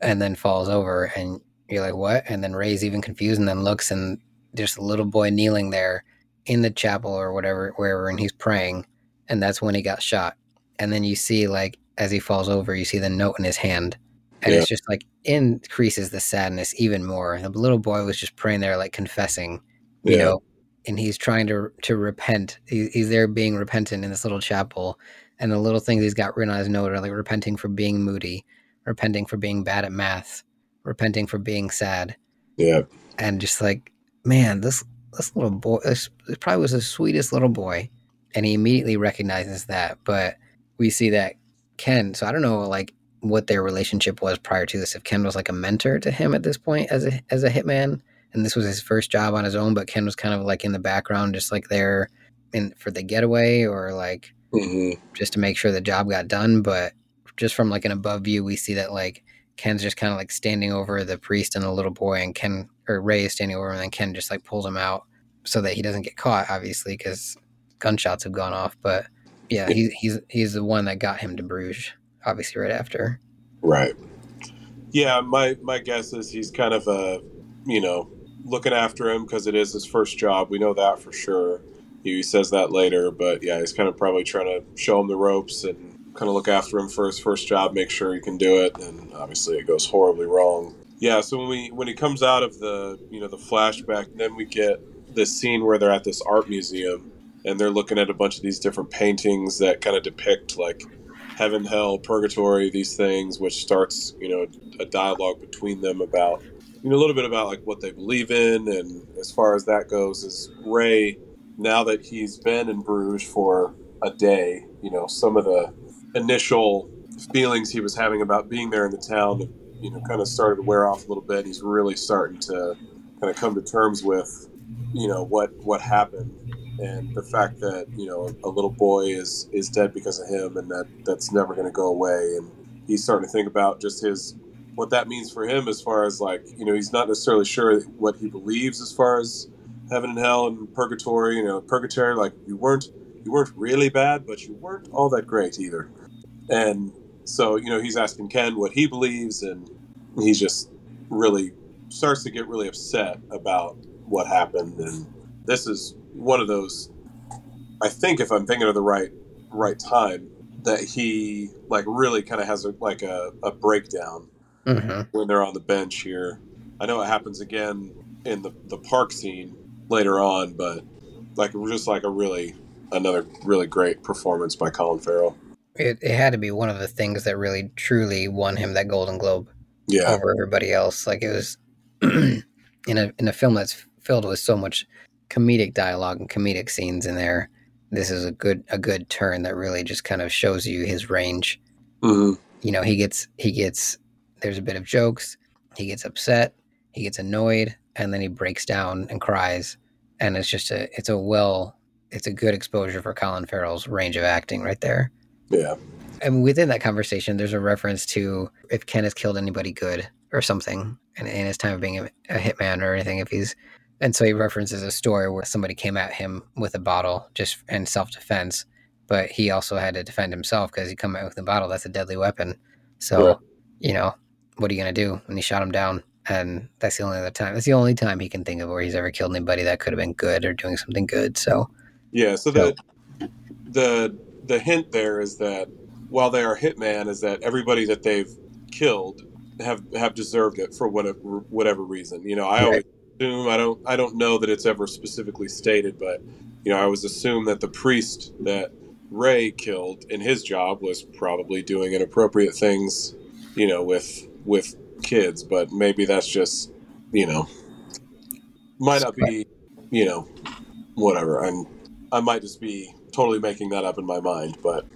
and then falls over, and you're like, what? And then Ray's even confused, and then looks, and there's a little boy kneeling there in the chapel or whatever, wherever, and he's praying, and that's when he got shot. And then you see like as he falls over, you see the note in his hand, and Yeah. it's just like increases the sadness even more. The little boy was just praying there, like confessing, you Yeah. know, and he's trying to to repent. He, he's there being repentant in this little chapel, and the little things he's got written on his note are like repenting for being moody, repenting for being bad at math, repenting for being sad, yeah and just like man, this this little boy, this, this probably was the sweetest little boy, and he immediately recognizes that. But we see that Ken. So I don't know like what their relationship was prior to this. If Ken was like a mentor to him at this point as a as a hitman, and this was his first job on his own, but Ken was kind of like in the background, just like there in for the getaway or like hmm just to make sure the job got done. But just from like an above view, we see that like Ken's just kind of like standing over the priest and the little boy, and Ken or Ray is standing over, him, and then Ken just like pulls him out so that he doesn't get caught, obviously, because gunshots have gone off. But yeah, he, he's he's the one that got him to Bruges, obviously, right after. right. Yeah my my guess is he's kind of a you know looking after him because it is his first job. We know that for sure. He says that later but yeah he's kind of probably trying to show him the ropes and kind of look after him for his first job make sure he can do it and obviously it goes horribly wrong. Yeah so when we when he comes out of the you know the flashback then we get this scene where they're at this art museum and they're looking at a bunch of these different paintings that kind of depict like heaven hell purgatory these things which starts you know a dialogue between them about you know a little bit about like what they believe in and as far as that goes is ray now that he's been in bruges for a day you know some of the initial feelings he was having about being there in the town you know kind of started to wear off a little bit. He's really starting to kind of come to terms with you know what what happened and the fact that you know a little boy is is dead because of him and that that's never going to go away. And he's starting to think about just his what that means for him as far as like you know he's not necessarily sure what he believes as far as heaven and hell and purgatory you know purgatory like you weren't you weren't really bad but you weren't all that great either. And so you know he's asking ken what he believes and he's just really starts to get really upset about what happened. And this is one of those i think if i'm thinking of the right right time that he like really kind of has a, like a, a breakdown hmm when they're on the bench here i know it happens again in the, the park scene later on but like just like a really another really great performance by colin farrell It, it had to be one of the things that really truly won him that Golden Globe. yeah over everybody else. Like it was in a in a film that's filled with so much comedic dialogue and comedic scenes in there. this is a good a good turn that really just kind of shows you his range. hmm You know, he gets he gets there's a bit of jokes, he gets upset, he gets annoyed, and then he breaks down and cries. And it's just a it's a well it's a good exposure for Colin Farrell's range of acting right there. Yeah. And within that conversation, there's a reference to if Ken has killed anybody good or something in, in his time of being a, a hitman or anything. If he's, and so he references a story where somebody came at him with a bottle just in self defense, but he also had to defend himself because he come out with a bottle. That's a deadly weapon. So, Right. you know, what are you going to do? And he shot him down. And that's the only other time. That's the only time he can think of where he's ever killed anybody that could have been good or doing something good. So, Yeah. So the the the hint there is that while they are hitman, is that everybody that they've killed have have deserved it for whatever whatever reason. You know, I Right. always assume I don't I don't know that it's ever specifically stated, but you know, I was assume that the priest that Ray killed in his job was probably doing inappropriate things, you know, with with kids. But maybe that's just you know might not be you know whatever. I'm I might just be totally making that up in my mind, but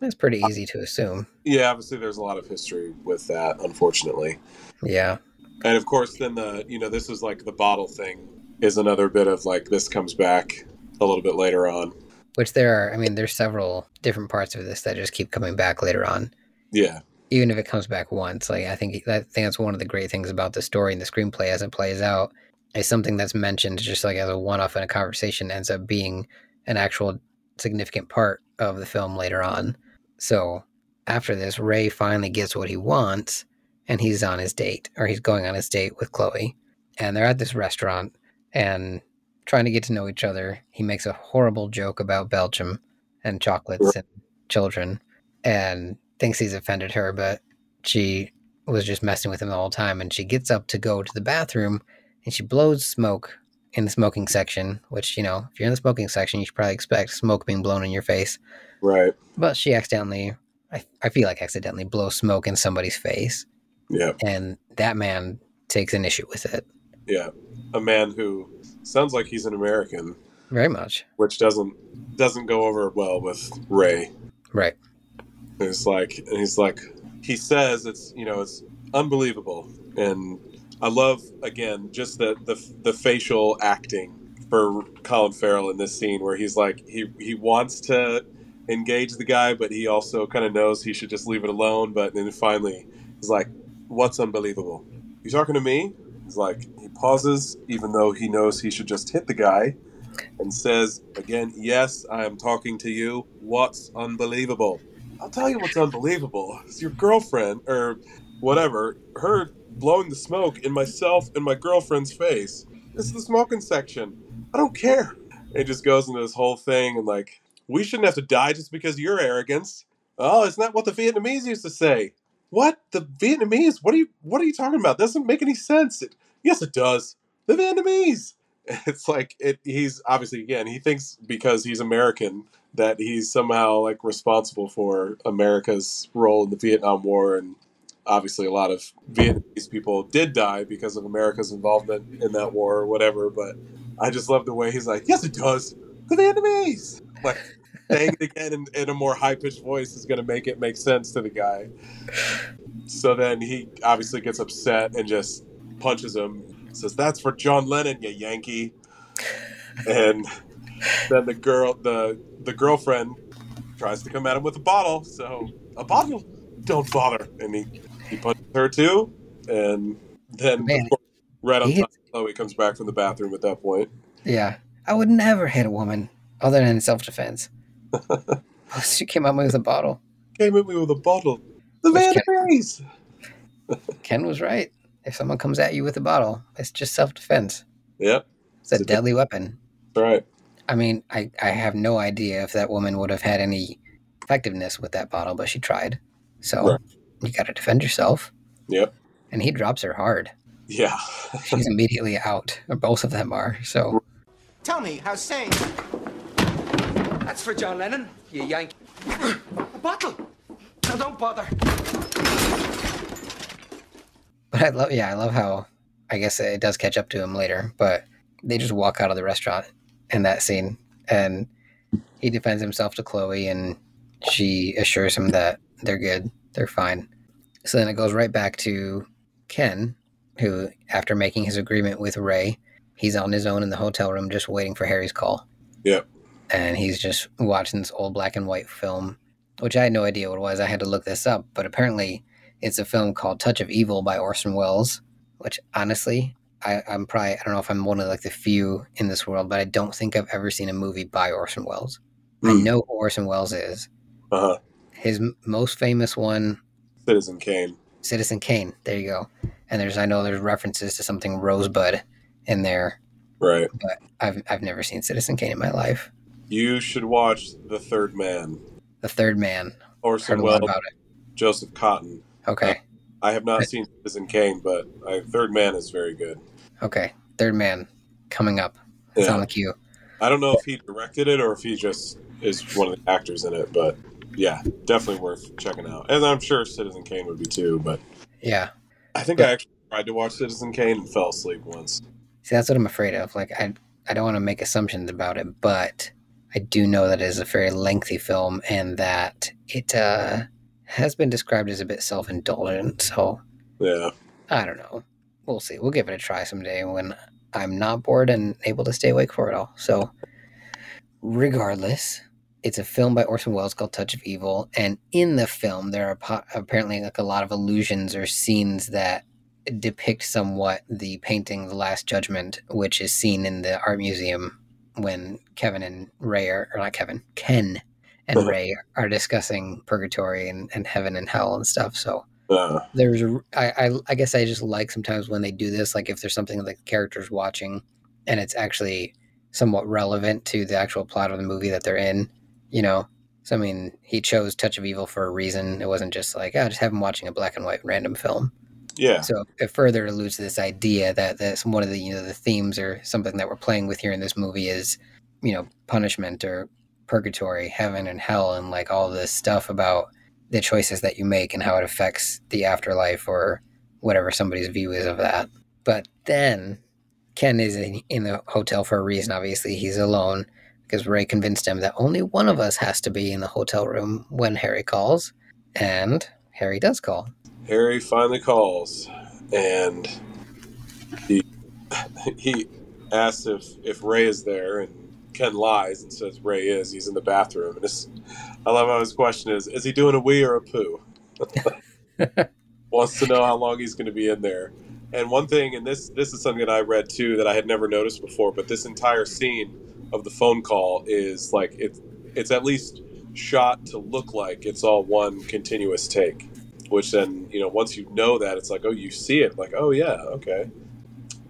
it's pretty easy to assume. yeah, obviously there's a lot of history with that, unfortunately. Yeah. And of course, then the you know this is like the bottle thing is another bit of like this comes back a little bit later on. Which there are, I mean, there's several different parts of this that just keep coming back later on. Yeah, Even if it comes back once, like I think that I think that's one of the great things about the story and the screenplay as it plays out is something that's mentioned just like as a one-off in a conversation ends up being an actual significant part of the film later on. So after this, Ray finally gets what he wants, and he's on his date, or he's going on his date with Chloe, and they're at this restaurant and trying to get to know each other. He makes a horrible joke about Belgium and chocolates and children, and thinks he's offended her, but she was just messing with him the whole time. And she gets up to go to the bathroom, and she blows smoke in the smoking section. Which you know, if you're in the smoking section, you should probably expect smoke being blown in your face. right. But she accidentally, I, I feel like accidentally blows smoke in somebody's face, Yeah, and that man takes an issue with it yeah. A man who sounds like he's an American, very much. which doesn't doesn't go over well with Ray. Right. And it's like, and he's like, he says it's you know it's unbelievable, and I love again just the the the facial acting for Colin Farrell in this scene where he's like he he wants to engage the guy, but he also kind of knows he should just leave it alone. But then finally, he's like, "What's unbelievable? You talking to me?" He's like, he pauses, even though he knows he should just hit the guy, and says again, "Yes, I am talking to you. What's unbelievable?" I'll tell you what's unbelievable. It's your girlfriend or whatever. Her blowing the smoke in myself and my girlfriend's face. This is the smoking section. I don't care. It just goes into this whole thing and like, we shouldn't have to die just because of your arrogance. Oh, isn't that what the Vietnamese used to say? What the Vietnamese? What are you? What are you talking about? Doesn't make any sense. It, yes, it does. The Vietnamese. It's like it. He's obviously again. He thinks because he's American that he's somehow like responsible for America's role in the Vietnam War, and obviously a lot of Vietnamese people did die because of America's involvement in that war or whatever. But I just love the way he's like, "Yes, it does. The Vietnamese." Like saying it again in, in a more high pitched voice is going to make it make sense to the guy. So then he obviously gets upset and just punches him. Says, "That's for John Lennon, you Yankee." And then the girl, the the girlfriend, tries to come at him with a bottle. So a bottle, don't bother. And he he punches her too. And then Man, course, right on he time, Chloe comes back from the bathroom at that point. Yeah. I would never hit a woman other than self defense. She came at me with a bottle. Came at me with a bottle. The Which Ken- Vietnamese. Ken was right. If someone comes at you with a bottle, it's just self defense. Yep, It's a It's a- deadly weapon. right. I mean, I, I have no idea if that woman would have had any effectiveness with that bottle, but she tried. So Right. you got to defend yourself. Yep. And he drops her hard. Yeah. She's immediately out, or both of them are. So Tell me, how sane? That's for John Lennon, you yank. A bottle. Now don't bother. But I love, yeah, I love how I guess it does catch up to him later. But they just walk out of the restaurant in that scene, and he defends himself to Chloe, and she assures him that they're good, they're fine. So then it goes right back to Ken, who, after making his agreement with Ray, he's on his own in the hotel room just waiting for Harry's call. Yep. And he's just watching this old black and white film, which I had no idea what it was. I had to look this up, but apparently it's a film called Touch of Evil by Orson Welles, which honestly, I, I'm probably, I don't know if I'm one of like the few in this world, but I don't think I've ever seen a movie by Orson Welles. I Hmm. know who Orson Welles is. Uh huh. His m- most famous one Citizen Kane. Citizen Kane. There you go. And there's I know there's references to something Rosebud in there, Right. but I've I've never seen Citizen Kane in my life. You should watch The Third Man. The Third Man. Orson Welles. Joseph Cotten. Okay. I have not seen Citizen Kane, but I, Third Man is very good. Okay. Third Man coming up. It's Yeah. on the queue. I don't know if he directed it or if he just is one of the actors in it, but yeah, definitely worth checking out. And I'm sure Citizen Kane would be too, but Yeah. I think I actually tried to watch Citizen Kane and fell asleep once. See, that's what I'm afraid of. Like, I I don't want to make assumptions about it, but I do know that it is a very lengthy film and that it uh, has been described as a bit self indulgent. So Yeah. I don't know. We'll see. We'll give it a try someday when I'm not bored and able to stay awake for it all. So, regardless, it's a film by Orson Welles called Touch of Evil, and in the film there are po- apparently like a lot of allusions or scenes that depict somewhat the painting The Last Judgment, which is seen in the art museum when Kevin and Ray are, or not Kevin, Ken and Uh-huh. Ray are discussing purgatory and, and heaven and hell and stuff. So Uh, there's a, I, I, I guess I just like sometimes when they do this, like if there's something that the character's watching and it's actually somewhat relevant to the actual plot of the movie that they're in, you know. So I mean, he chose Touch of Evil for a reason. It wasn't just like, oh, just have him watching a black and white random film. Yeah. So it further alludes to this idea that that's one of the you know the themes or something that we're playing with here in this movie is, you know, punishment or purgatory, heaven and hell, and like all this stuff about the choices that you make and how it affects the afterlife or whatever somebody's view is of that. But then Ken is in, in the hotel for a reason. Obviously, he's alone because Ray convinced him that only one of us has to be in the hotel room when Harry calls, and Harry does call. Harry finally calls, and he he asks if if Ray is there, and Ken lies and says Ray is. He's in the bathroom, and I love how his question is: Is he doing a wee or a poo? Wants to know how long he's going to be in there. And one thing, and this this is something that I read too that I had never noticed before, but this entire scene of the phone call is like it's it's at least shot to look like it's all one continuous take which then you know once you know that it's like oh you see it like oh yeah okay.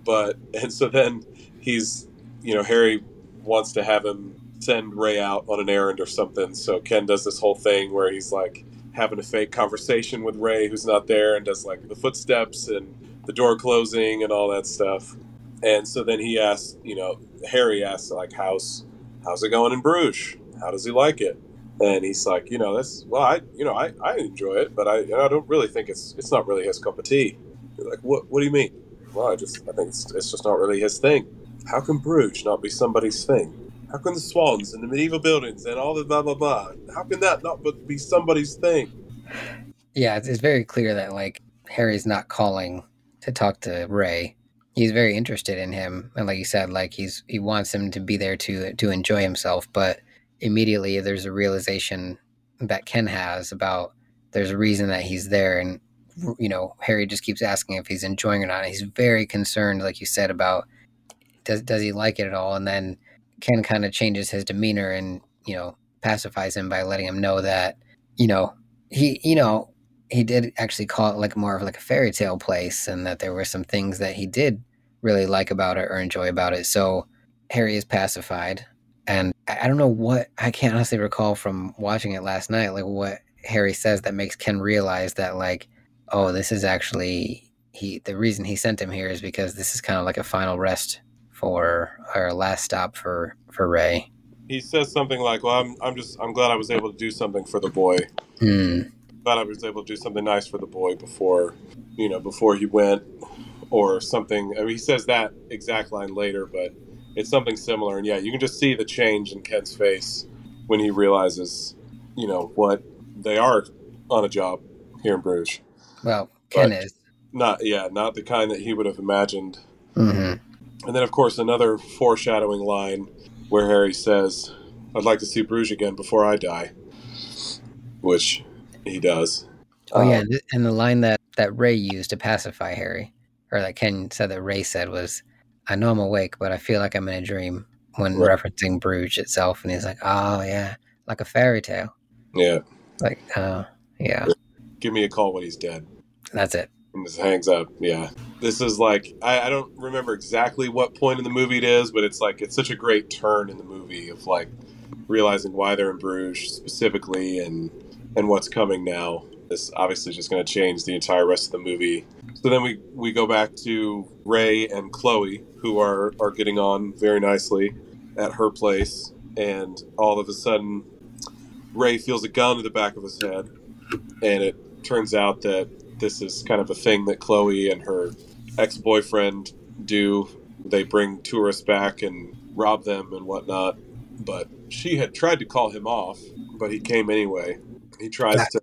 But and so then he's you know harry wants to have him send ray out on an errand or something. So ken does this whole thing where he's like having a fake conversation with ray who's not there and does like the footsteps and the door closing and all that stuff. And so then he asks you know harry asks like how's how's it going in bruges? How does he like it and he's like, you know, that's well, I, you know, I, I enjoy it, but I, I don't really think it's, it's not really his cup of tea. You're like, what, what do you mean? Well, I just, I think it's, it's just not really his thing. How can Bruges not be somebody's thing? How can the swans and the medieval buildings and all the blah blah blah? How can that not be somebody's thing? Yeah, it's, it's very clear that like Harry's not calling to talk to Ray. He's very interested in him, and like you said, like he's he wants him to be there to to enjoy himself. But immediately, there's a realization that Ken has about there's a reason that he's there, and you know Harry just keeps asking if he's enjoying it or not. He's very concerned, like you said, about does does he like it at all, and then Ken kind of changes his demeanor and you know pacifies him by letting him know that you know he you know he did actually call it like more of like a fairy tale place and that there were some things that he did really like about it or enjoy about it. So harry is pacified and i don't know what i can't honestly recall from watching it last night like what harry says that makes ken realize that like oh this is actually he the reason he sent him here is because this is kind of like a final rest for our last stop for for ray He says something like, "Well, I'm, I'm just, I'm glad I was able to do something for the boy. Hmm. Glad I was able to do something nice for the boy before, you know, before he went, or something." I mean, he says that exact line later, but it's something similar. And yeah, you can just see the change in Ken's face when he realizes, you know, what they are on a job here in Bruges. Well, Ken But- is. Not yeah, not the kind that he would have imagined. hmm And then of course another foreshadowing line where Harry says, "I'd like to see Bruges again before I die," which he does. Oh yeah, Um, th- and the line that that Ray used to pacify Harry, or that Ken said that Ray said was, "I know I'm awake, but I feel like I'm in a dream." When Right. referencing Bruges itself, and he's like, "Oh yeah, like a fairy tale." yeah. Like, oh yeah, Give me a call when he's dead. that's it. and just hangs up. Yeah, this is like I, I don't remember exactly what point in the movie it is, but it's like it's such a great turn in the movie of like realizing why they're in Bruges specifically and and what's coming now. This obviously is just going to change the entire rest of the movie. So then we we go back to Ray and Chloe, who are are getting on very nicely at her place, and all of a sudden, Ray feels a gun to the back of his head, and it turns out that this is kind of a thing that Chloe and her ex boyfriend do. They bring tourists back and rob them and whatnot. But she had tried to call him off, but he came anyway. He tries to,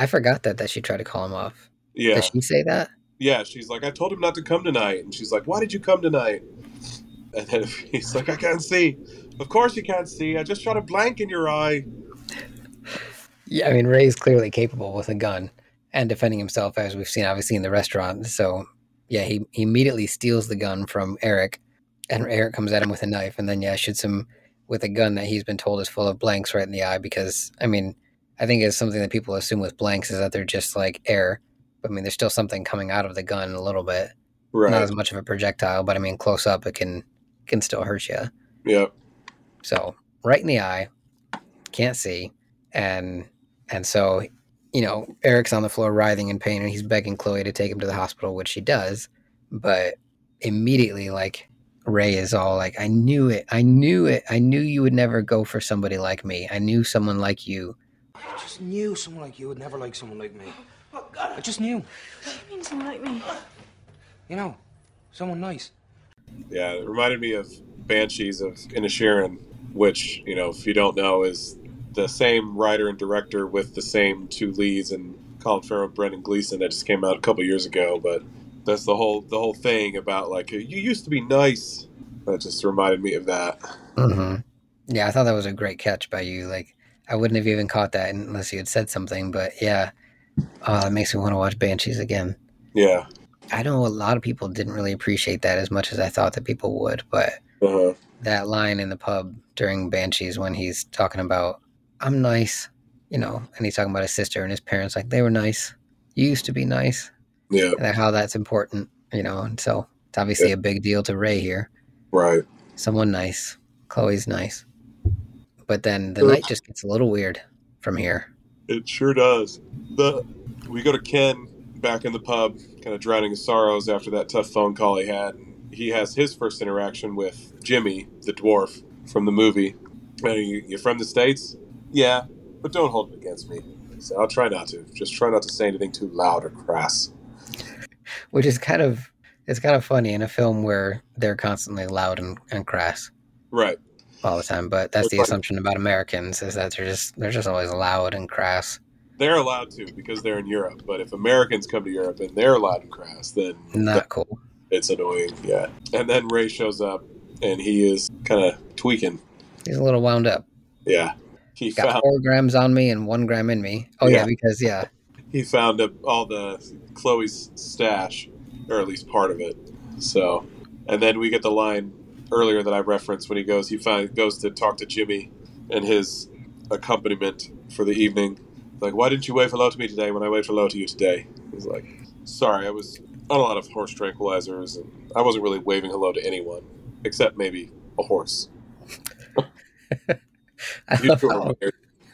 I forgot that that she tried to call him off. yeah, Did she say that? yeah. She's like, I told him not to come tonight, and she's like, Why did you come tonight? And then he's like, I can't see. Of course you can't see. I just shot a blank in your eye. Yeah, I mean Ray's clearly capable with a gun and defending himself, as we've seen obviously in the restaurant. So yeah, he, he immediately steals the gun from Eric, and Eric comes at him with a knife, and then yeah, shoots him with a gun that he's been told is full of blanks right in the eye. Because I mean, I think it's something that people assume with blanks is that they're just like air. But I mean, there's still something coming out of the gun a little bit, Right. not as much of a projectile, but I mean, close up it can can still hurt you. Yep. So right in the eye, can't see, and and so you know Eric's on the floor writhing in pain, and he's begging Chloe to take him to the hospital, which she does, but immediately like Ray is all like, "I knew it, I knew it, I knew you would never go for somebody like me. I knew someone like you." I just knew someone like you would never like someone like me. Oh, God. I just knew. You mean someone like me? You know, someone nice. Yeah, it reminded me of Banshees of Inisherin, which, you know, if you don't know, is the same writer and director with the same two leads and Colin Farrell and Brendan Gleeson that just came out a couple years ago. But that's the whole the whole thing about like you used to be nice. That just reminded me of that. hmm Yeah, I thought that was a great catch by you. Like, I wouldn't have even caught that unless you had said something. But yeah, uh, that makes me want to watch Banshees again. Yeah. I know a lot of people didn't really appreciate that as much as I thought that people would, but Uh-huh. that line in the pub during Banshees when he's talking about, I'm nice, you know, and he's talking about his sister and his parents, like they were nice. You used to be nice. Yeah. And how that's important, you know, and so it's obviously a big deal to Ray here. Right. Someone nice. Chloe's nice. But then the night just gets a little weird from here. It sure does. The we go to Ken back in the pub, kind of drowning his sorrows after that tough phone call he had. He has his first interaction with Jimmy, the dwarf from the movie. "Are you, you from the states? Yeah, but don't hold it against me. So I'll try not to. Just try not to say anything too loud or crass. Which is kind of it's kind of funny in a film where they're constantly loud and, and crass. Right. All the time. But that's It's the like- assumption about Americans is that they're just they're just always loud and crass. They're allowed to because they're in Europe. But if Americans come to Europe and they're loud and crass, then Not cool. it's annoying. Yeah. And then Ray shows up and he is kind of tweaking. He's a little wound up. Yeah. He Got found four grams on me and one gram in me. Oh yeah, Yeah. because yeah, he found up all the Chloe's stash, or at least part of it. So, and then we get the line earlier that I referenced when he goes, he find, goes to talk to Jimmy and his accompaniment for the evening. Like, why didn't you wave hello to me today when I waved hello to you today? He's like, sorry, I was on a lot of horse tranquilizers and I wasn't really waving hello to anyone except maybe a horse. I love, how.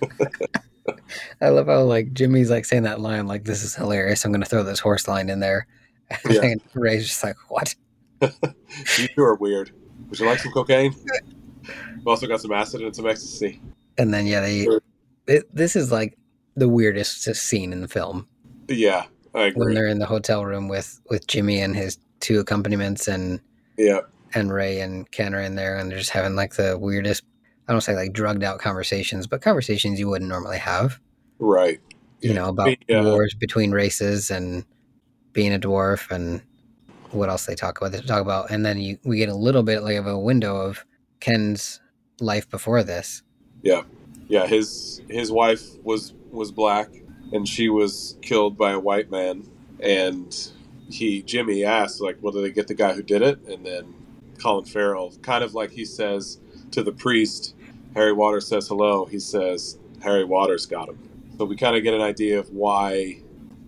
I love how like Jimmy's like saying that line like this is hilarious. I'm gonna throw this horse line in there. Yeah. and Ray's just like what? You two are weird. Would you like some cocaine? We've also got some acid and some ecstasy. And then yeah, they it, this is like the weirdest scene in the film Yeah, I when they're in the hotel room with with Jimmy and his two accompaniments and Yeah, and Ray and Ken are in there and they're just having like the weirdest I don't say like drugged out conversations, but conversations you wouldn't normally have. Right. You know about Yeah. wars between races and being a dwarf and what else they talk about. They talk about, and then you we get a little bit like of a window of Ken's life before this. Yeah, yeah. his his wife was was black, and she was killed by a white man. And he Jimmy asked like, "Well, did they get the guy who did it?" And then Colin Farrell, kind of like he says to the priest, Harry Waters says hello. He says Harry Waters got him. So we kind of get an idea of why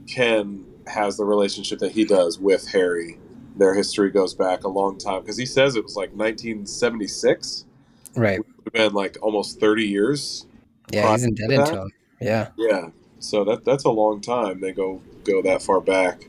Ken has the relationship that he does with Harry. Their history goes back a long time because he says it was like 1976. Right. Would have been like almost 30 years Yeah, he's indebted to him. Yeah. Yeah, so that that's a long time. They go go that far back.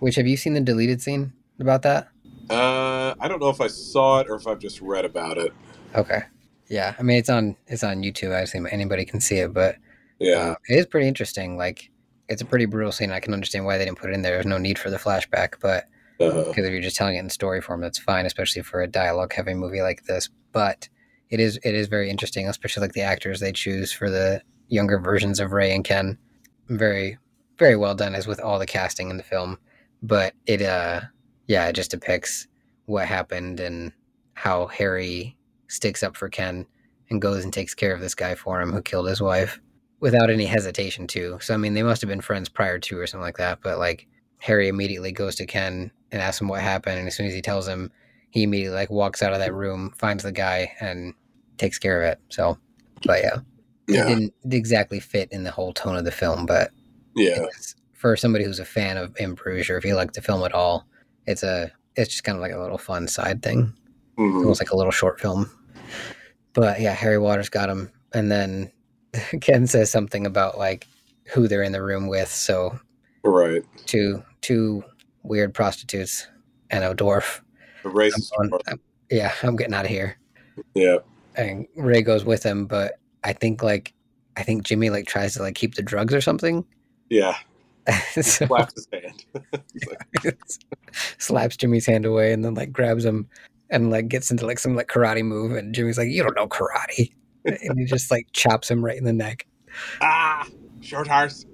Which have you seen the deleted scene about that? Uh, I don't know if I saw it or if I've just read about it. Okay. Yeah, I mean it's on it's on YouTube. I assume anybody can see it, but Yeah, uh, it is pretty interesting. Like it's a pretty brutal scene. I can understand why they didn't put it in there. There's no need for the flashback, but uh, because if you're just telling it in story form, that's fine, especially for a dialogue heavy movie like this. But it is it is very interesting, especially like the actors they choose for the younger versions of Ray and Ken. Very very well done as with all the casting in the film. But it uh yeah, it just depicts what happened and how Harry sticks up for Ken and goes and takes care of this guy for him who killed his wife without any hesitation too. So I mean they must have been friends prior to or something like that, but like Harry immediately goes to Ken and asks him what happened, and as soon as he tells him, he immediately like walks out of that room, finds the guy, and takes care of it. So, but yeah, it didn't exactly fit in the whole tone of the film, but yeah, for somebody who's a fan of In Bruges, or if you like the film at all, it's a it's just kind of like a little fun side thing, Mhm. almost like a little short film. But yeah, Harry Waters got him, and then Ken says something about like who they're in the room with. So right. two two weird prostitutes and a dwarf. The racist. I'm going- I'm- yeah, I'm getting out of here. Yeah, And Ray goes with him, but I think like I think Jimmy like tries to like keep the drugs or something. yeah. so, Slapped his hand. Like, slaps Jimmy's hand away and then like grabs him and like gets into like some like karate move and Jimmy's like, You don't know karate. and he just like chops him right in the neck. ah, short horse.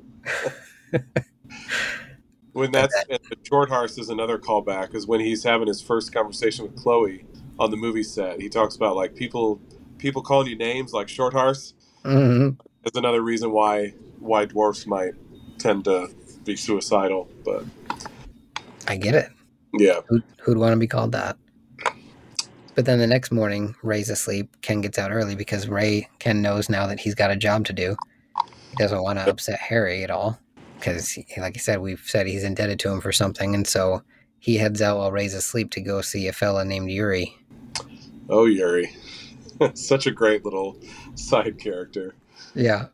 When that's and the short horse is another callback is when he's having his first conversation with Chloe on the movie set. He talks about like people people calling you names like short horse. hmm is another reason why why dwarfs might tend to be suicidal. But I get it. yeah, Who, who'd want to be called that? But then the next morning, Ray's asleep. Ken gets out early because Ray, Ken knows now that he's got a job to do. He doesn't want to upset Harry at all because, like I said, we've said he's indebted to him for something. And so he heads out while Ray's asleep to go see a fella named Yuri. oh Yuri, such a great little side character. Yeah.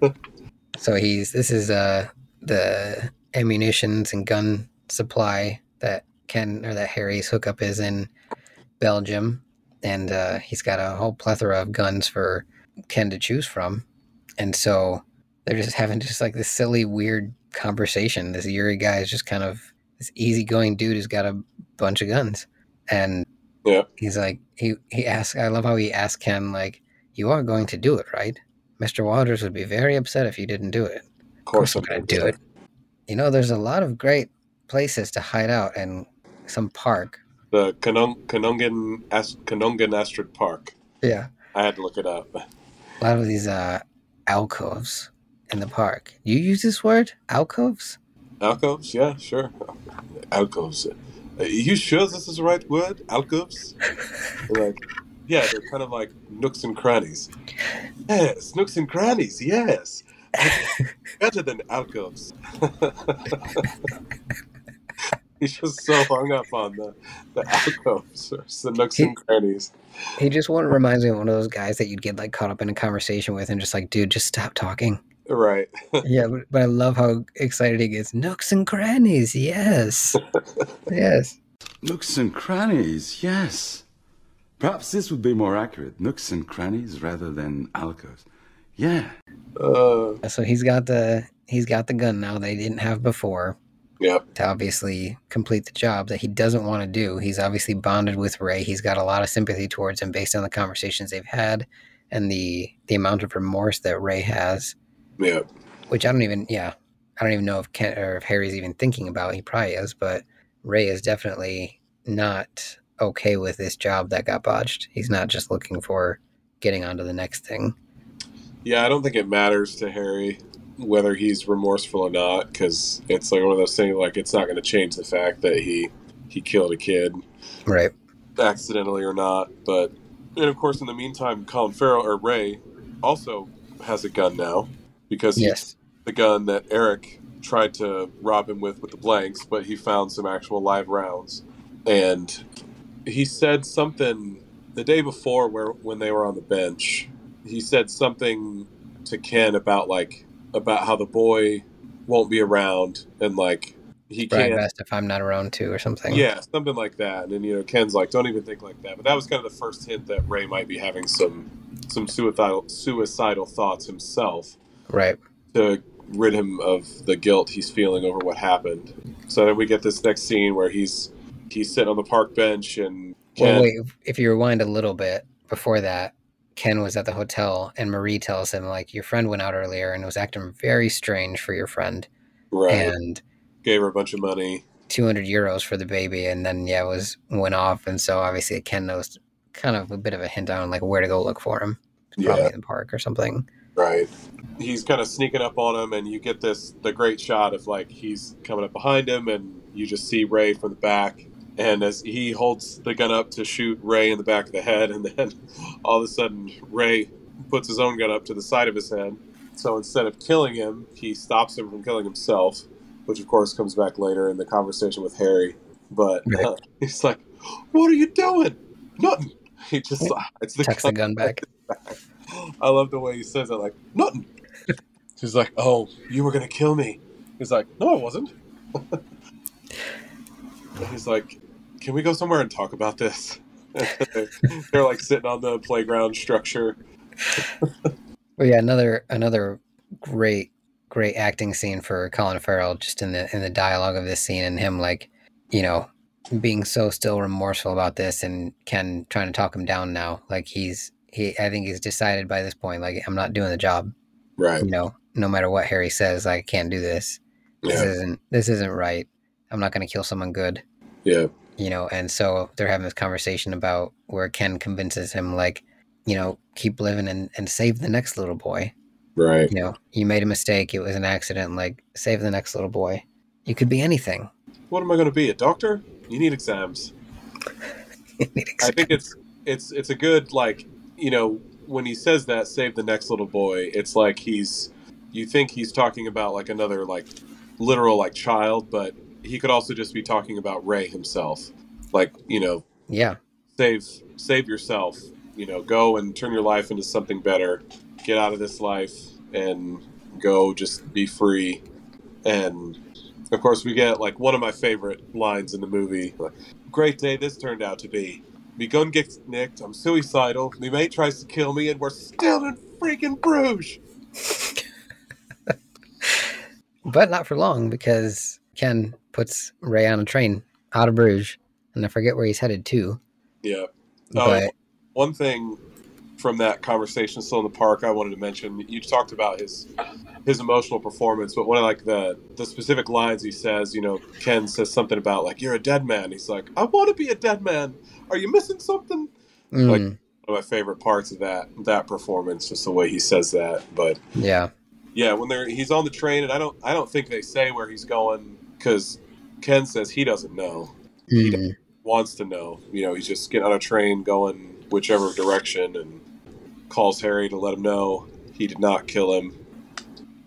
so he's, this is uh, the ammunitions and gun supply that Ken or that Harry's hookup is in Belgium, and uh, he's got a whole plethora of guns for Ken to choose from, and so they're just having just like this silly, weird conversation. This Yuri guy is just kind of this easygoing dude who's got a bunch of guns, and Yeah. he's like he he asks. I love how he asks Ken like, "You are going to do it, right?" Mister Waters would be very upset if you didn't do it. Of course, I'm gonna do it. You know, there's a lot of great places to hide out and some park. The Canung- Koningin Ast- Astrid Park. Yeah. I had to look it up. A lot of these uh alcoves in the park. You use this word? Alcoves? Alcoves? Yeah, sure. Alcoves. Are you sure this is the right word? Alcoves? Like, yeah, they're kind of like nooks and crannies. Yes, nooks and crannies. Yes, better than alcoves. He's just so hung up on the the alcoves or the nooks and crannies. He just one reminds me of one of those guys that you'd get like caught up in a conversation with and just like, dude, just stop talking. Right. yeah, but, but I love how excited he gets. Nooks and crannies, yes. yes. Nooks and crannies, yes. Perhaps this would be more accurate. Nooks and crannies rather than alcoves. Yeah. Uh, So he's got the he's got the gun now that he didn't have before. Yep. to obviously complete the job that he doesn't want to do. He's obviously bonded with Ray. He's got a lot of sympathy towards him based on the conversations they've had and the the amount of remorse that Ray has, Yeah. which I don't even yeah I don't even know if Ken or if Harry's even thinking about. He probably is, but Ray is definitely not okay with this job that got botched. He's not just looking for getting onto the next thing. Yeah, I don't think it matters to Harry whether he's remorseful or not because it's like one of those things like it's not going to change the fact that he he killed a kid Right. accidentally or not. But and of course, in the meantime, Colin Farrell or Ray also has a gun now because Yes. the gun that Eric tried to rob him with with the blanks, but he found some actual live rounds. And he said something the day before where when they were on the bench. He said something to Ken about like about how the boy won't be around and like he Probably can't best if I'm not around too or something. yeah, something like that. And then, you know, Ken's like, don't even think like that. But that was kind of the first hint that Ray might be having some some suicidal suicidal thoughts himself Right. to rid him of the guilt he's feeling over what happened. So then we get this next scene where he's he's sitting on the park bench and Ken Well, wait. If you rewind a little bit before that, Ken was at the hotel, and Marie tells him like your friend went out earlier and was acting very strange for your friend, right, and gave her a bunch of money. 200 euros for the baby, and then yeah, it was went off, and so obviously Ken knows kind of a bit of a hint on like where to go look for him, probably Yeah, in the park or something. Right. He's kind of sneaking up on him, and you get this the great shot of like he's coming up behind him, and you just see Ray from the back. And as he holds the gun up to shoot Ray in the back of the head, and then all of a sudden Ray puts his own gun up to the side of his head. So instead of killing him, he stops him from killing himself, which of course comes back later in the conversation with Harry. But Right. uh, he's like, "What are you doing? Nothing." He just it's the Tucks the gun back. I love the way he says it, like nothing. She's like, "Oh, you were gonna kill me." He's like, "No, I wasn't." He's like, "Can we go somewhere and talk about this?" They're like sitting on the playground structure. Well, yeah, another another great great acting scene for Colin Farrell, just in the in the dialogue of this scene, and him like, you know, being so still remorseful about this, and Ken trying to talk him down now. Like he's he, I think he's decided by this point, like I'm not doing the job. Right. You know, no matter what Harry says, like, I can't do this. This Yeah. isn't this isn't right. I'm not going to kill someone good. Yeah. You know, and so they're having this conversation about where Ken convinces him, like, you know, keep living and, and save the next little boy Right. you know, you made a mistake. It was an accident. Like, save the next little boy. You could be anything. What am I going to be? A doctor? You need exams. I think it's it's it's a good like you know when he says that save the next little boy it's like he's you think he's talking about like another like literal like child but he could also just be talking about Ray himself. Like you know yeah, save save yourself. You know go and turn your life into something better. Get out of this life and go just be free. And of course we get like one of my favorite lines in the movie. Like, great day this turned out to be me gun gets nicked. I'm suicidal. Me mate tries to kill me and we're still in freaking bruges. But not for long because Ken puts Ray on a train out of Bruges, and I forget where he's headed to. yeah. But um, one thing from that conversation still in the park I wanted to mention you talked about his his emotional performance but one of like the the specific lines he says you know Ken says something about like you're a dead man. He's like I want to be a dead man. Are you missing something? Mm, like- one of my favorite parts of that that performance just the way he says that but yeah, yeah when they're he's on the train and I don't I don't think they say where he's going because Ken says he doesn't know. Mm, wants to know. You know, he's just getting on a train going whichever direction and calls Harry to let him know he did not kill him.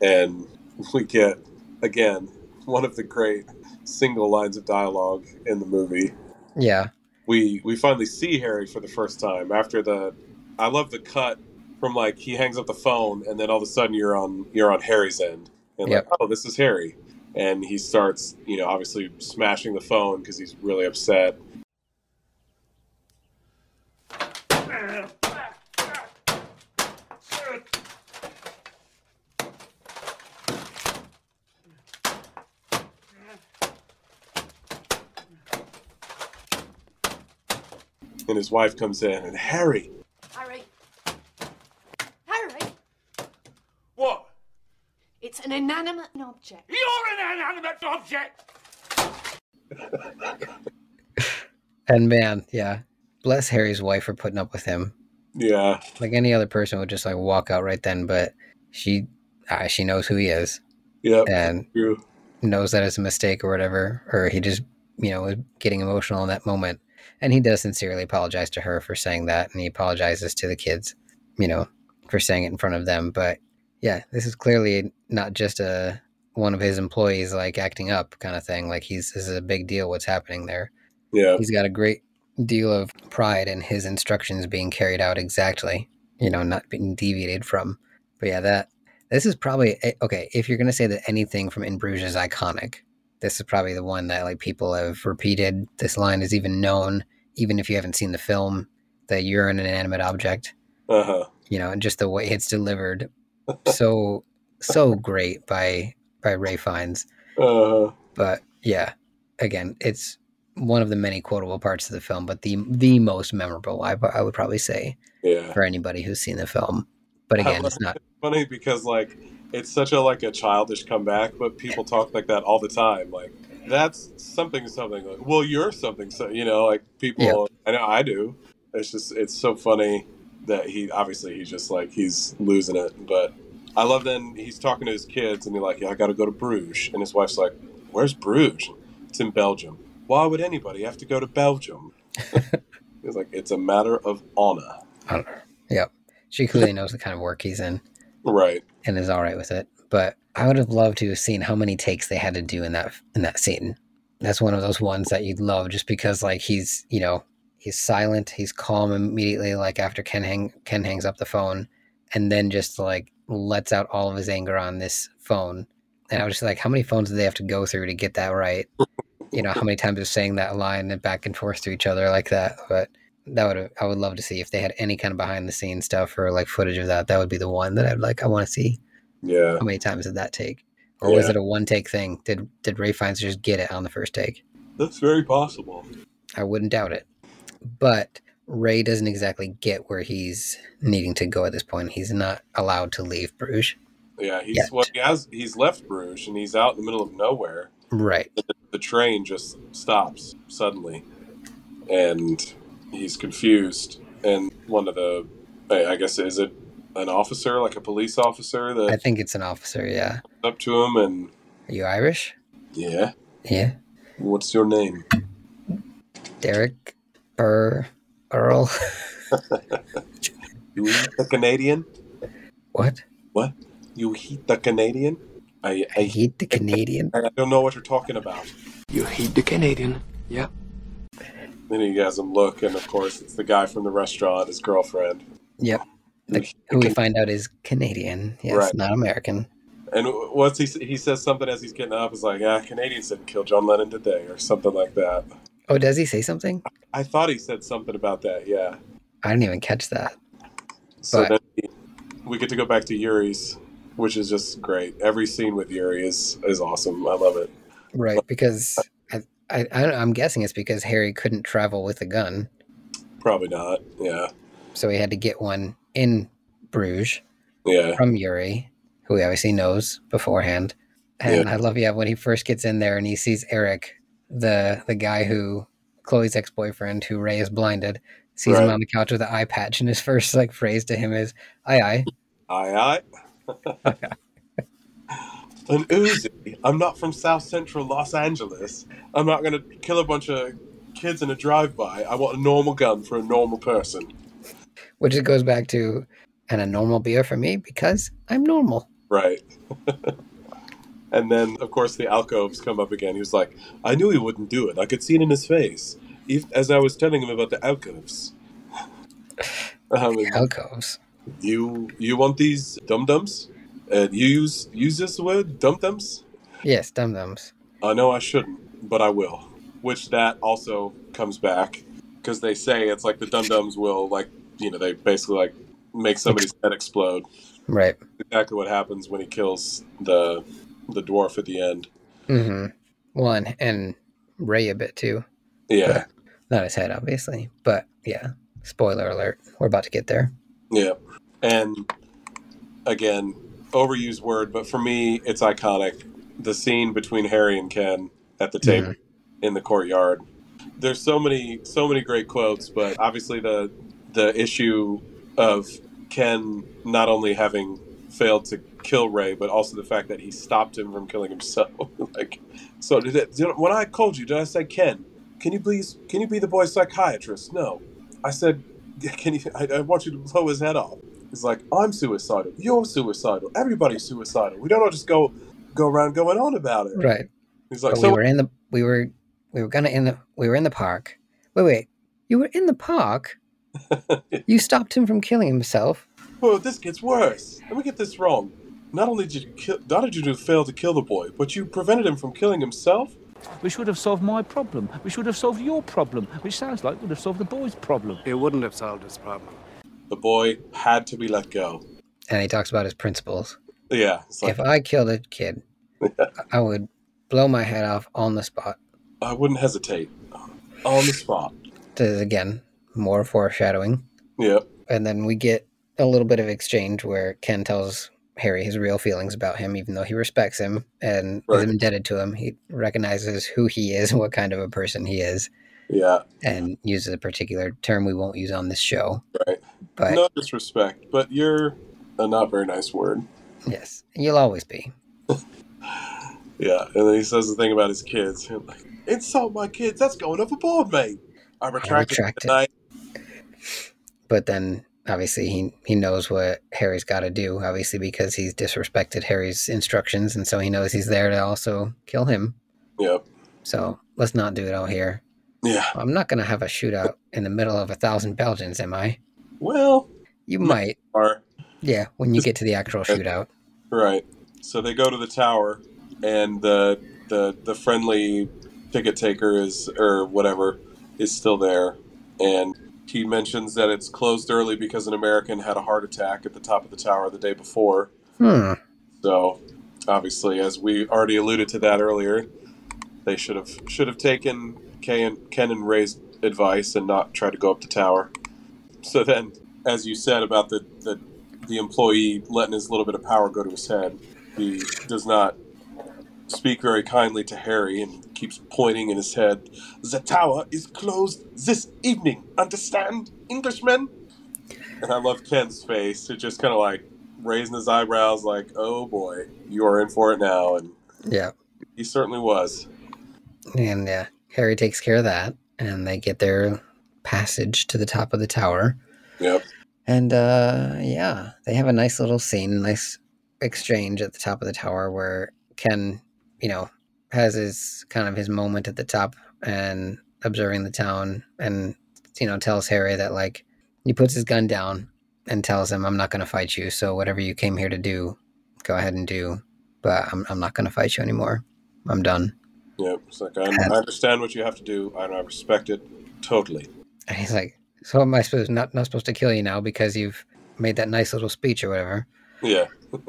And we get, again, one of the great single lines of dialogue in the movie. yeah, We we finally see Harry for the first time after the I love the cut from like he hangs up the phone and then all of a sudden you're on you're on Harry's end. And Yep. like, oh, this is Harry. And he starts, you know, obviously smashing the phone because he's really upset. and his wife comes in, and Harry. Harry. Harry. What? It's an inanimate object. You're an inanimate object. and man, yeah, bless Harry's wife for putting up with him. Yeah. Like any other person would just like walk out right then, but she uh, she knows who he is. Yeah. And true. knows that it's a mistake or whatever, or he just you know was getting emotional in that moment. And he does sincerely apologize to her for saying that, and he apologizes to the kids, you know, for saying it in front of them. But yeah, this is clearly not just a one of his employees like acting up kind of thing. Like he's this is a big deal what's happening there. Yeah, He's got a great deal of pride in his instructions being carried out exactly, you know, not being deviated from. But yeah, that this is probably eh, okay. If you're gonna say that anything from In Bruges is iconic, this is probably the one that like people have repeated. This line is even known, even if you haven't seen the film. That you're an inanimate object, uh huh. you know, and just the way it's delivered, so so great by by Ralph Fiennes. Uh, But yeah, again, it's one of the many quotable parts of the film, but the the most memorable, I, I would probably say, yeah. for anybody who's seen the film. But again, it's not. Funny because like it's such a like a childish comeback, but people talk like that all the time. Like that's something something. Like, well, you're something. So you know, like people. Yeah. I know I do. It's just it's so funny that he obviously he's just like he's losing it, but. I love then he's talking to his kids and he's like, "Yeah, I got to go to Bruges," and his wife's like, "Where's Bruges?" It's in Belgium. Why would anybody have to go to Belgium? he's like, "It's a matter of honor." I. Yep. She clearly knows the kind of work he's in Right. And is all right with it. But I would have loved to have seen how many takes they had to do in that in that scene. That's one of those ones that you'd love just because like he's you know he's silent, he's calm immediately like after Ken hang Ken hangs up the phone, and then just like lets out all of his anger on this phone. And I was just like, how many phones do they have to go through to get that right? You know, how many times they're saying that line and back and forth to each other like that. But that would I would love to see if they had any kind of behind the scenes stuff or like footage of that. That would be the one that I'd like. I want to see Yeah. how many times did that take, or was it a one take thing? Did did Ralph Fiennes just get it on the first take? That's very possible. I wouldn't doubt it. But Ray doesn't exactly get where he's needing to go at this point. He's not allowed to leave Bruges. Yeah, he's Yet. well, he has he's left Bruges and he's out in the middle of nowhere. Right. The train just stops suddenly, and he's confused. And one of the, I I guess, is it an officer, like a police officer, That I think it's an officer. Yeah. up to him and Are you Irish? yeah, Yeah. what's your name? Derek Burr Earl. You eat the Canadian? what? What? You eat the Canadian? I I I, hate the Canadian. I don't know what you're talking about. You hate the Canadian. Yeah. Then he has him look, and of course, it's the guy from the restaurant, his girlfriend. Yep. The, who we find out is Canadian. Yes, Right. not American. And once he? He says something as he's getting up. Is like, ah, Canadians didn't kill John Lennon today, or something like that. Oh, does he say something? I thought he said something about that. Yeah. I didn't even catch that. So But- then we, we get to go back to Yuri's, which is just great. Every scene with Yuri is is awesome. I love it. Right, because I, I, I don't- I'm guessing it's because Harry couldn't travel with a gun, Probably not. Yeah. so he had to get one in Bruges Yeah. from Yuri, who he obviously knows beforehand. And I love, yeah, when he first gets in there and he sees Eric, the the guy who Chloe's ex boyfriend, who Ray is blinded, sees him on the couch with an eye patch, and his first like phrase to him is "Aye, aye." Aye aye. An Uzi. I'm not from South Central Los Angeles. I'm not gonna kill a bunch of kids in a drive-by. I want a normal gun for a normal person. which it goes back to, and a normal beer for me because I'm normal. Right. and then, of course, the alcoves come up again. He was like, I knew he wouldn't do it. I could see it in his face. As I was telling him about the alcoves. um, Alcoves. you you want these dum dums? And you use use this word dum dums? Yes, dum dums. I know I shouldn't, but I will. Which that also comes back because they say it's like the dum dums will like you know they basically like make somebody's head explode. Right. Exactly what happens when he kills the the dwarf at the end. Mm-hmm. One and Ray a bit too. Yeah, Not his head, obviously, but yeah. Spoiler alert. We're about to get there. yeah, and again, overused word, but for me, it's iconic. The scene between Harry and Ken at the table in the courtyard. There's so many, so many great quotes, but obviously the the issue of Ken not only having failed to kill Ray, but also the fact that he stopped him from killing himself. like, so did it, did, when I called you, did I say Ken? Can you please? Can you be the boy's psychiatrist? No, I said, can you? I, I want you to blow his head off. He's like, I'm suicidal. You're suicidal. Everybody's suicidal. We don't all just go go around going on about it. Right. He's like, But so we were in the we were we were gonna in the we were in the park. Wait, wait. You were in the park? you stopped him from killing himself. Oh, this gets worse. Let me get this wrong. Not only did you kill, not only did you fail to kill the boy, but you prevented him from killing himself. We should have solved my problem. We should have solved your problem, which sounds like we'd have solved the boy's problem. It wouldn't have solved his problem. The boy had to be let go. And he talks about his principles. Yeah, like if I killed a kid, I would blow my head off on the spot. I wouldn't hesitate. On the spot. This is again more foreshadowing. Yep. And then we get a little bit of exchange where Ken tells Harry his real feelings about him, even though he respects him and Right. is indebted to him. He recognizes who he is, and what kind of a person he is, Yeah. and uses a particular term we won't use on this show. Right. But No disrespect, but you're a not very nice word. yes, you'll always be. Yeah. And then he says the thing about his kids. Like, Insult my kids. That's going overboard, mate. I retract, retract it. it. tonight." But then obviously he he knows what Harry's got to do, obviously because he's disrespected Harry's instructions, and so he knows he's there to also kill him. Yep. So let's not do it all here. Yeah. I'm not gonna have a shootout in the middle of a thousand Belgians, am I? Well, You might. are Yeah, when you get to the actual shootout. right. So they go to the tower, and the the the friendly ticket taker is or whatever is still there, and he mentions that it's closed early because an American had a heart attack at the top of the tower the day before. Hmm. So, obviously, as we already alluded to that earlier, they should have should have taken Ken, Ken and Ray's advice and not try to go up the tower. So then, as you said about the, the the employee letting his little bit of power go to his head, he does not speak very kindly to Harry and keeps pointing in his head. The tower is closed this evening. Understand, Englishmen? And I love Ken's face. It just kind of like raising his eyebrows, like, "Oh boy, you are in for it now." And Yeah. he certainly was. And yeah, Harry takes care of that, and they get their passage to the top of the tower. Yep. And uh yeah, they have a nice little scene, nice exchange at the top of the tower where Ken, you know, has his kind of his moment at the top and observing the town and you know, tells Harry that like he puts his gun down and tells him, I'm not gonna fight you, so whatever you came here to do, go ahead and do. But I'm I'm not gonna fight you anymore. I'm done. Yep. It's like I, I understand what you have to do, and I respect it totally. And he's like, So am I supposed not not supposed to kill you now because you've made that nice little speech or whatever? Yeah.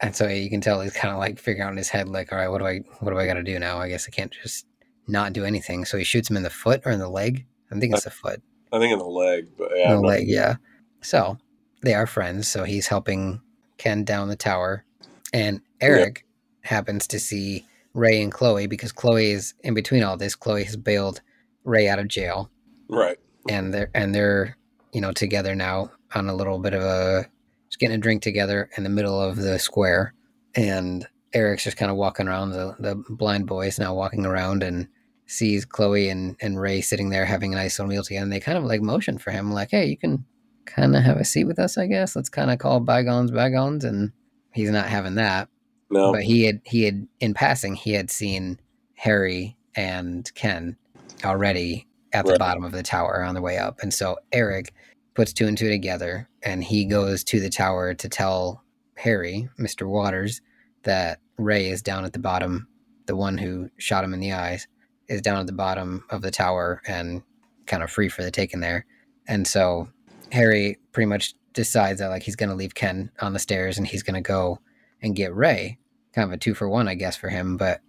And so you can tell he's kind of like figuring out in his head, like, all right, what do I, what do I got to do now? I guess I can't just not do anything. So he shoots him in the foot or in the leg. I think it's the foot, I think in the leg, but yeah. in the leg, yeah. So they are friends. So he's helping Ken down the tower, and Eric happens to see Ray and Chloe because Chloe is in between all this. Chloe has bailed Ray out of jail, Right. and they're and they're you know together now on a little bit of a just getting a drink together in the middle of the square. And eric's just kind of walking around the, the blind boy is now walking around and sees chloe and, and ray sitting there having a nice little meal together. And they kind of like motion for him like hey you can kind of have a seat with us i guess. Let's kind of call bygones bygones. And he's not having that No. but he had he had in passing he had seen harry and ken already at the Right. bottom of the tower on the way up and so eric puts two and two together and he goes to the tower to tell harry mr waters that ray is down at the bottom the one who shot him in the eyes is down at the bottom of the tower and kind of free for the taking there and so harry pretty much decides that like he's going to leave ken on the stairs and he's going to go and get Ray. Kind of a two for one, I guess, for him. But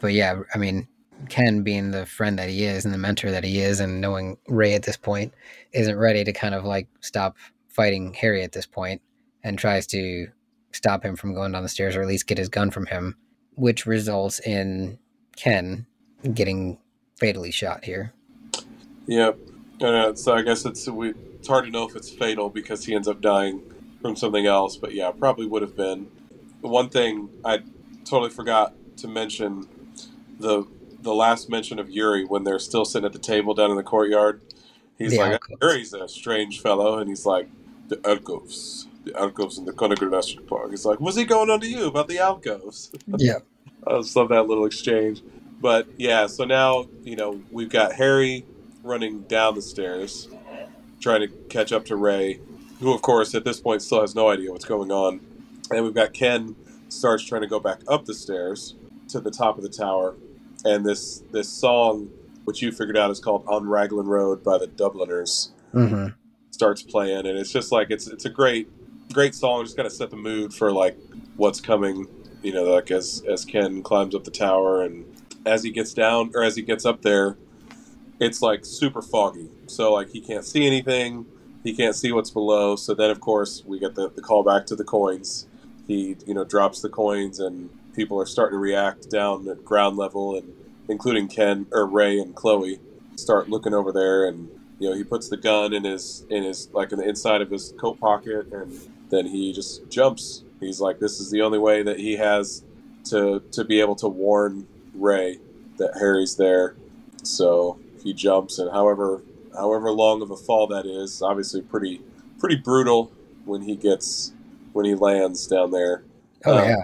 but yeah, I mean, Ken being the friend that he is and the mentor that he is, and knowing Ray at this point isn't ready to kind of like stop fighting Harry at this point, and tries to stop him from going down the stairs or at least get his gun from him, which results in Ken getting fatally shot here. Yep. Uh, so I guess it's we, it's hard to know if it's fatal because he ends up dying from something else. But yeah, probably would have been. The one thing I totally forgot to mention the the last mention of Yuri when they're still sitting at the table down in the courtyard. He's The like, alcoves. Yuri's a strange fellow, and he's like, the alcoves, the alcoves in the Conagra National Park. He's like, what's he going on to you about the alcoves? Yeah. I just love that little exchange. But yeah, so now, you know, we've got Harry running down the stairs, trying to catch up to Ray, who, of course, at this point still has no idea what's going on. And we've got Ken starts trying to go back up the stairs to the top of the tower. And this this song, which you figured out is called On Raglan Road by the Dubliners, hmm starts playing. And it's just like, it's, it's a great, great song. Just kind of set the mood for like what's coming, you know, like as, as Ken climbs up the tower and as he gets down or as he gets up there, it's like super foggy. So like he can't see anything. He can't see what's below. So then of course we get the, the call back to the coins. He you know drops the coins and people are starting to react down at ground level and including Ken or Ray and Chloe start looking over there and you know he puts the gun in his in his like in the inside of his coat pocket and then he just jumps. He's like this is the only way that he has to to be able to warn Ray that Harry's there. So he jumps, and however however long of a fall that is, obviously pretty pretty brutal when he gets when he lands down there. Oh Um, yeah.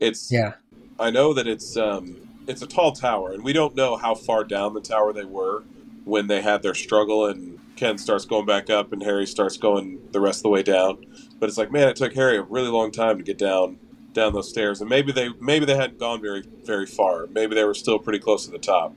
It's Yeah. I know that it's um it's a tall tower, and we don't know how far down the tower they were when they had their struggle, and Ken starts going back up, and Harry starts going the rest of the way down. But it's like, man, it took Harry a really long time to get down down those stairs, and maybe they maybe they hadn't gone very very far. Maybe they were still pretty close to the top.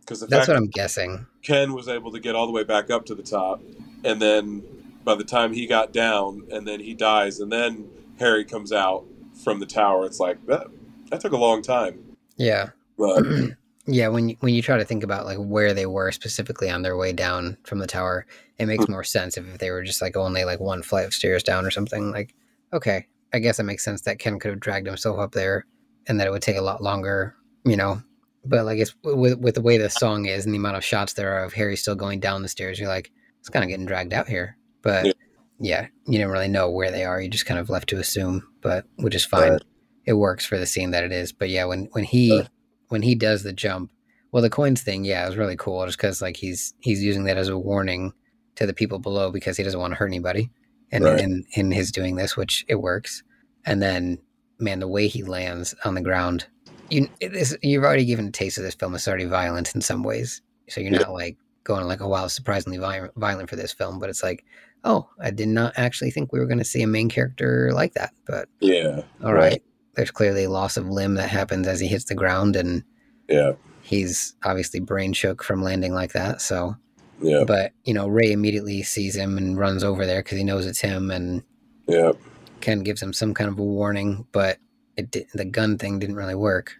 Because That's what I'm guessing. Ken was able to get all the way back up to the top, and then by the time he got down, and then he dies, and then Harry comes out from the tower. It's like that. That took a long time, Yeah. but yeah, when you, when you try to think about like where they were specifically on their way down from the tower, it makes hmm. more sense if they were just like only like one flight of stairs down or something. Like, okay, I guess it makes sense that Ken could have dragged himself up there, and that it would take a lot longer, you know. But like it's with with the way the song is and the amount of shots there are of Harry still going down the stairs, you're like, it's kind of getting dragged out here. But Yeah. yeah, you don't really know where they are. You just kind of left to assume, but which is fine. It works for the scene that it is. But yeah, when when he when he does the jump, well, the coins thing, yeah, it was really cool. Just because like he's he's using that as a warning to the people below because he doesn't want to hurt anybody, and Right. in in his doing this, which it works. And then, man, the way he lands on the ground, you it is, you've already given a taste of this film. It's already violent in some ways, so you're Yeah. not like going like, oh wow, surprisingly vi- violent for this film. But it's like, oh, I did not actually think we were going to see a main character like that. But yeah, all right. There's clearly a loss of limb that happens as he hits the ground, and yeah, he's obviously brain shook from landing like that. So, yeah, but you know, Ray immediately sees him and runs over there because he knows it's him, and yeah. Ken gives him some kind of a warning, but it did, the gun thing didn't really work.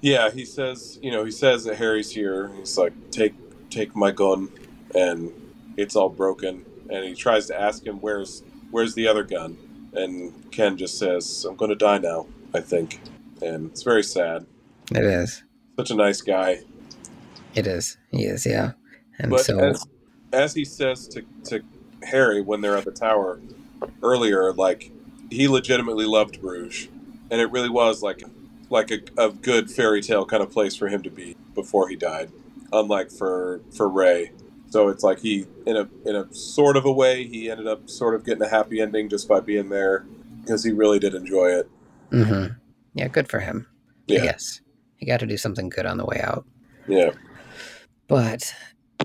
Yeah, he says, you know, he says that Harry's here. He's like, take, take my gun, and it's all broken. And he tries to ask him, where's, where's the other gun? And Ken just says, I'm going to die now. I think, and it's very sad. It is. Such a nice guy. It is. He is. Yeah. And But so, as, as he says to, to Harry when they're at the tower earlier, like he legitimately loved Bruges, and it really was like like a, a good fairy tale kind of place for him to be before he died. Unlike for for Ray, so it's like he in a in a sort of a way he ended up sort of getting a happy ending just by being there because he really did enjoy it. hmm yeah, good for him. Yeah. Yes, he got to do something good on the way out. Yeah, But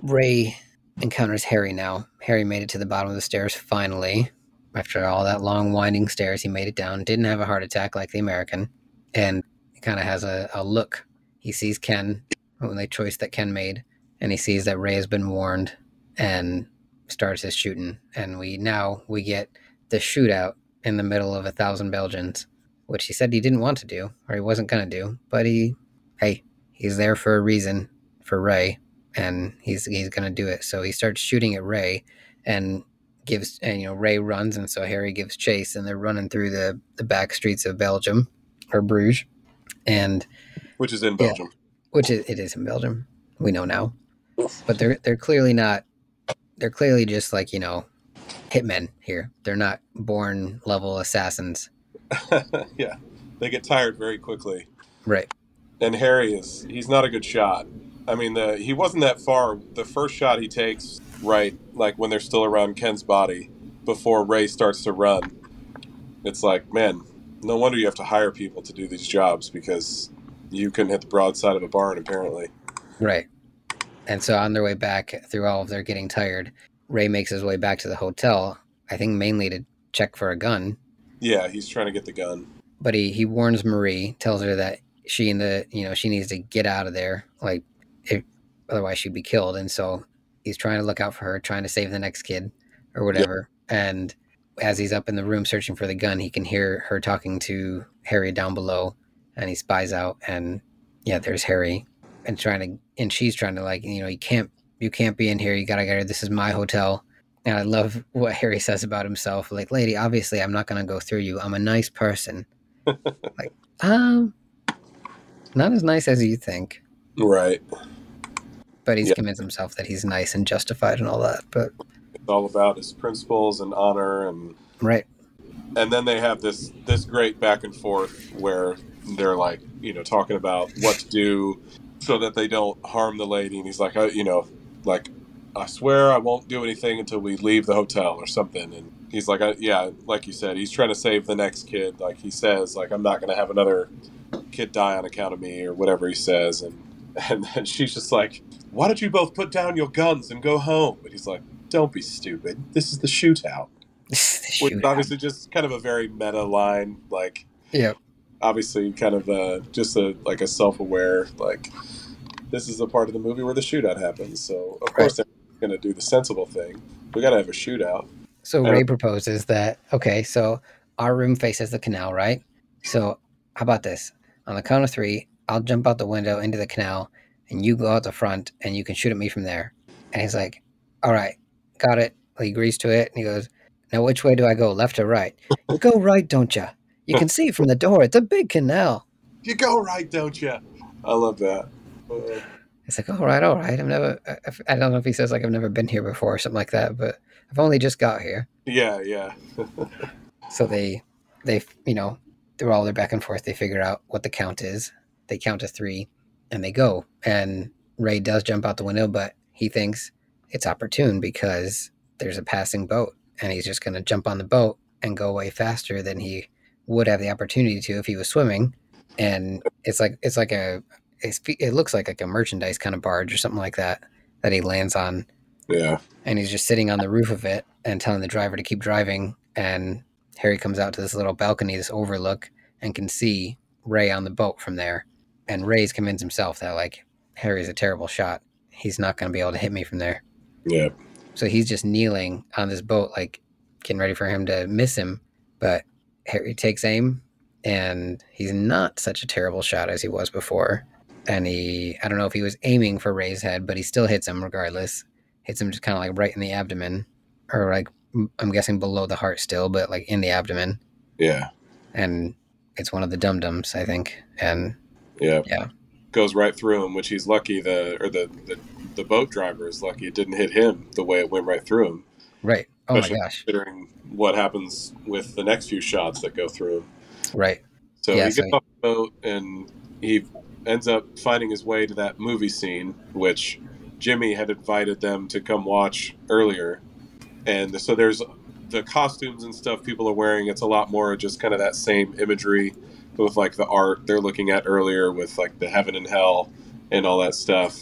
Ray encounters Harry now. Harry made it to the bottom of the stairs finally. After all that long winding stairs, he made it down. Didn't have a heart attack like the American. And he kind of has a, a look. He sees Ken, when the choice that Ken made, and he sees that Ray has been warned and starts his shooting. And we now we get the shootout in the middle of a thousand Belgians, which he said he didn't want to do, or he wasn't gonna do. But he hey, he's there for a reason for Ray, and he's he's gonna do it. So he starts shooting at Ray, and gives and you know Ray runs and so Harry gives chase and they're running through the the back streets of Belgium or Bruges and which is in Yeah. Belgium. which is, it is in Belgium we know now but they're they're clearly not they're clearly just like you know hitmen here they're not born level assassins yeah, they get tired very quickly. right and Harry is he's not a good shot. I mean, the he wasn't that far. The first shot he takes, right, like when they're still around Ken's body, before Ray starts to run. It's like, man, no wonder you have to hire people to do these jobs because you couldn't hit the broadside of a barn, apparently. right and so on their way back through all of their getting tired Ray makes his way back to the hotel I think mainly to check for a gun Yeah, he's trying to get the gun. but he he warns Marie, tells her that she and the you know she needs to get out of there, like if, otherwise she'd be killed. And so he's trying to look out for her, trying to save the next kid or whatever. And as he's up in the room searching for the gun, he can hear her talking to Harry down below, and he spies out, and yeah, there's Harry, and trying to and she's trying to like you know you can't you can't be in here. You gotta get her. This is my hotel. And I love what Harry says about himself. Like, lady, obviously, I'm not going to go through you. I'm a nice person. like, um, not as nice as you think. Right. But he's Yeah. convinced himself that he's nice and justified and all that. But It's all about his principles and honor and right, and then they have this this great back and forth where they're like you know talking about what to do so that they don't harm the lady. And he's like I, you know like i swear i won't do anything until we leave the hotel or something. And he's like I, yeah like you said he's trying to save the next kid. Like he says like i'm not going to have another kid die on account of me or whatever he says. And and then she's just like why don't you both put down your guns and go home? But he's like don't be stupid. This is the shootout. Which Shoot. is obviously just kind of a very meta line like Yep. Obviously kind of uh just a like a self-aware like this is the part of the movie where the shootout happens so of course they're gonna do the sensible thing we gotta have a shootout So Ray proposes that okay, so our room faces the canal, right? So how about this? On the count of three, I'll jump out the window into the canal, and you go out the front, and you can shoot at me from there. And he's like, "All right, got it." He agrees to it, and he goes, "Now which way do I go, left or right?" you go right, don't you? You can see from the door. It's a big canal. you go right don't you i love that Uh, It's like, all right, all right. I've never, I- I don't know if he says like I've never been here before or something like that, but I've only just got here. yeah yeah So they, they, you know, through all their back and forth, they figure out what the count is. They count to three, and they go. And Ray does jump out the window, but he thinks it's opportune because there's a passing boat, and he's just going to jump on the boat and go away faster than he would have the opportunity to if he was swimming. And it's like it's like a, it's, it looks like like a merchandise kind of barge or something like that that he lands on. Yeah. And he's just sitting on the roof of it and telling the driver to keep driving. And harry comes out to this little balcony this overlook and can see ray on the boat from there. And ray's convinced himself that like harry's a terrible shot. He's not going to be able to hit me from there. Yeah. So he's just kneeling on this boat like getting ready for him to miss him. But harry takes aim and he's not such a terrible shot as he was before. And he i don't know if he was aiming for ray's head but he still hits him regardless. Hits him just kind of like right in the abdomen or like I'm guessing below the heart still but like in the abdomen. Yeah. And it's one of the dum dums i think and yeah Yeah. goes right through him which he's lucky the or the the, the boat driver is lucky it didn't hit him the way it went right through him. Right Oh especially gosh considering what happens with the next few shots that go through right So Yeah, he so gets off the boat and he ends up finding his way to that movie scene, which Jimmy had invited them to come watch earlier. And so there's the costumes and stuff people are wearing. It's a lot more just kind of that same imagery with like the art they're looking at earlier with like the heaven and hell and all that stuff.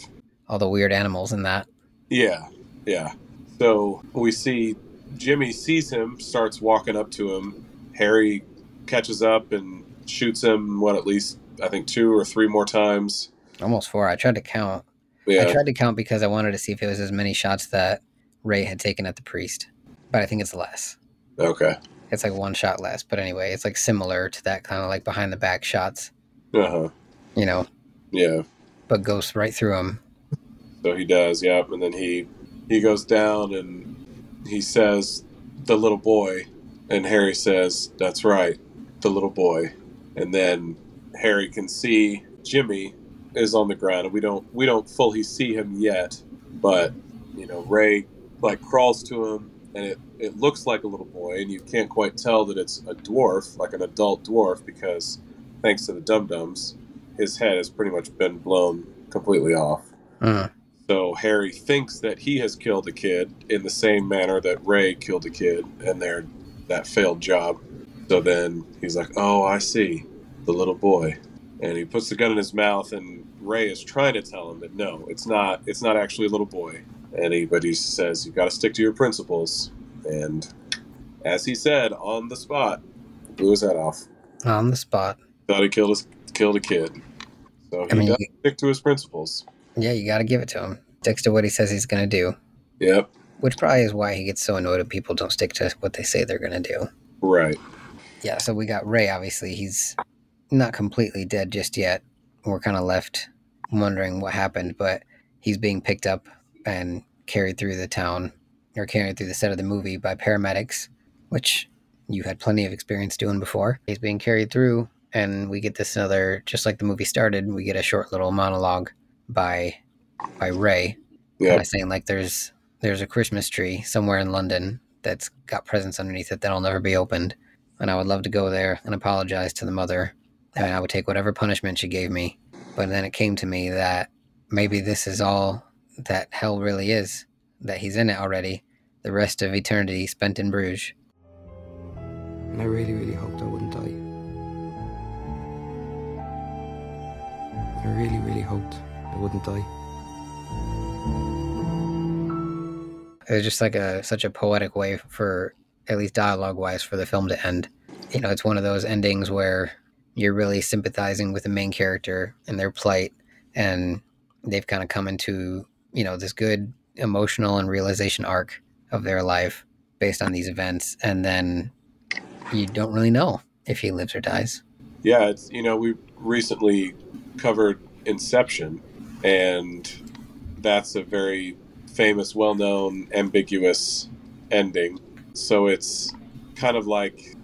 all the weird animals in that Yeah, yeah. So we see Jimmy sees him, starts walking up to him. Harry catches up and shoots him. What at least I think two or three more times. almost four i tried to count Yeah, I tried to count because I wanted to see if it was as many shots that Ray had taken at the priest, but I think it's less. okay. It's like one shot less, but anyway, it's like similar to that kind of like behind the back shots, Uh huh. you know, Yeah. but goes right through him. So he does. Yep. And then he he goes down and he says the little boy, and Harry says, "That's right, the little boy." And then Harry can see Jimmy is on the ground, and we don't we don't fully see him yet, but you know Ray like crawls to him, and it it looks like a little boy, and you can't quite tell that it's a dwarf, like an adult dwarf, because thanks to the dum dums, his head has pretty much been blown completely off. Uh, So Harry thinks that he has killed a kid in the same manner that Ray killed a kid, and their that failed job. So then he's like, "Oh, I see, the little boy," and he puts the gun in his mouth, and Ray is trying to tell him that no, it's not, it's not actually a little boy. And he, but he says, "You've got to stick to your principles." And as he said on the spot, blew his head off. on the spot. Thought he killed a, killed a kid. So he I mean, does stick to his principles. Yeah, you got to give it to him. Sticks to what he says he's going to do, Yep. which probably is why he gets so annoyed when people don't stick to what they say they're going to do. Right. Yeah, so we got Ray, obviously. He's not completely dead just yet. We're kind of left wondering what happened, but he's being picked up and carried through the town or carried through the set of the movie by paramedics, which you had plenty of experience doing before. He's being carried through, and we get this another, just like the movie started, we get a short little monologue by by Ray, kind Yep. of saying like there's there's a Christmas tree somewhere in London that's got presents underneath it that'll never be opened and I would love to go there and apologize to the mother, and I would take whatever punishment she gave me. But then it came to me that maybe this is all that hell really is, that he's in it already, the rest of eternity spent in Bruges. And I really, really hoped I wouldn't die. I really, really hoped I wouldn't die. It was just like a such a poetic way for at least dialogue wise for the film to end. You know, it's one of those endings where you're really sympathizing with the main character and their plight and they've kind of come into, you know, this good emotional and realization arc of their life based on these events and then you don't really know if he lives or dies. Yeah, it's you know we recently covered Inception, and that's a very famous, well-known, ambiguous ending. So it's kind of like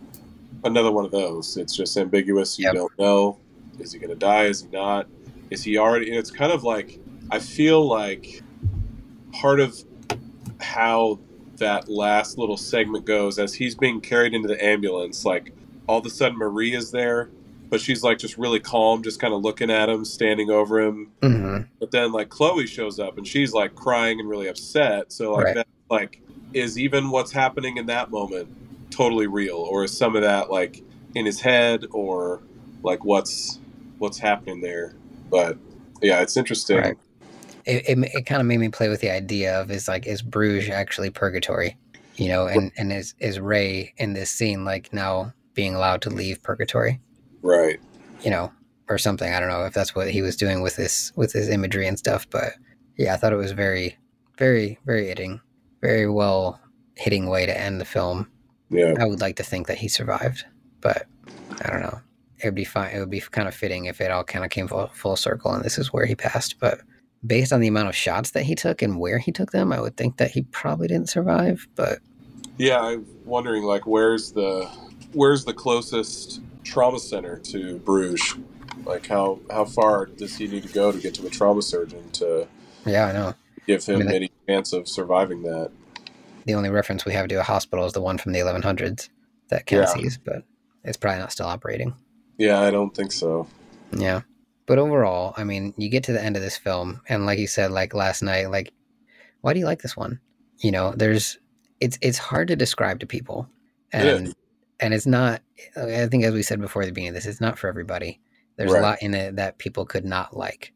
another one of those. It's just ambiguous. You Yep. don't know. Is he going to die? Is he not? Is he already? And It's kind of like I feel like part of how that last little segment goes as he's being carried into the ambulance like all of a sudden marie is there but she's like just really calm just kind of looking at him standing over him. Mm-hmm. but then like chloe shows up and she's like crying and really upset. So like Right. that like is even what's happening in that moment totally real? Or is some of that like in his head or like what's what's happening there? But yeah it's interesting. Right. It, it, it kind of made me play with the idea of is like is Bruges actually purgatory, you know, and and is is Ray in this scene like now being allowed to leave purgatory, right you know, or something. I don't know if that's what he was doing with this with his imagery and stuff, but yeah, I thought it was very, very, very hitting, very well hitting way to end the film. yeah I would like to think that he survived, but I don't know. It would be fine. It would be kind of fitting if it all kind of came full, full circle and this is where he passed. But based on the amount of shots that he took and where he took them, I would think that he probably didn't survive. But Yeah, I'm wondering like where's the where's the closest trauma center to Bruges? Like how how far does he need to go to get to a trauma surgeon to yeah, I know. give him I mean, that- any chance of surviving that? The only reference we have to a hospital is the one from the 1100s that Ken Yeah. sees, but it's probably not still operating. Yeah, I don't think so. Yeah. But overall, I mean, you get to the end of this film, and like you said, like last night, like, why do you like this one? You know, there's, it's it's hard to describe to people, and. And it's not. I think as we said before at the beginning of this, it's not for everybody. There's Right. a lot in it that people could not like,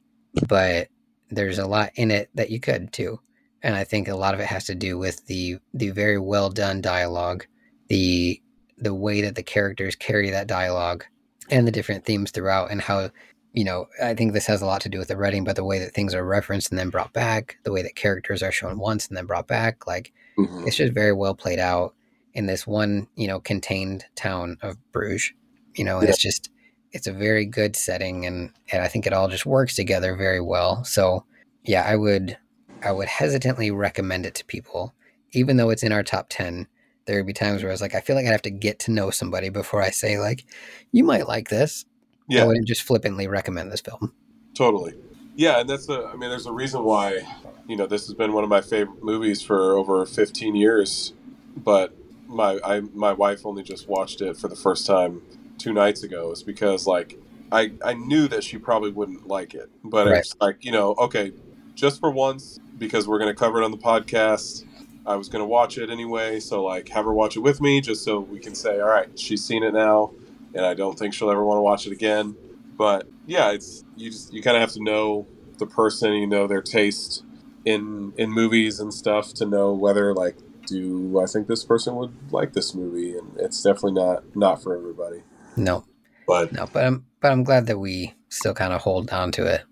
but there's a lot in it that you could too, and I think a lot of it has to do with the the very well done dialogue, the the way that the characters carry that dialogue, and the different themes throughout, and how you know, I think this has a lot to do with the writing, but the way that things are referenced and then brought back, the way that characters are shown once and then brought back, like Mhm. it's just very well played out in this one, you know, contained town of Bruges. You know, and Yeah. it's just it's a very good setting and and I think it all just works together very well. So, yeah, I would I would hesitantly recommend it to people even though it's in our top 10. there would be times where I was like, I feel like I have to get to know somebody before I say like, you might like this. Yeah. I wouldn't just flippantly recommend this film. totally. Yeah, and that's a. I mean, there's a reason why. You know, this has been one of my favorite movies for over 15 years, but my I my wife only just watched it for the first time two nights ago. Is because like I I knew that she probably wouldn't like it, but Right. it's like you know, okay, just for once because we're gonna cover it on the podcast. I was gonna watch it anyway, so like have her watch it with me, just so we can say, all right, she's seen it now, and I don't think she'll ever want to watch it again. But yeah, it's you just you kind of have to know the person, you know their taste in in movies and stuff to know whether like do I think this person would like this movie, and it's definitely not not for everybody. No, But no, but I'm but I'm glad that we still kind of hold on to it.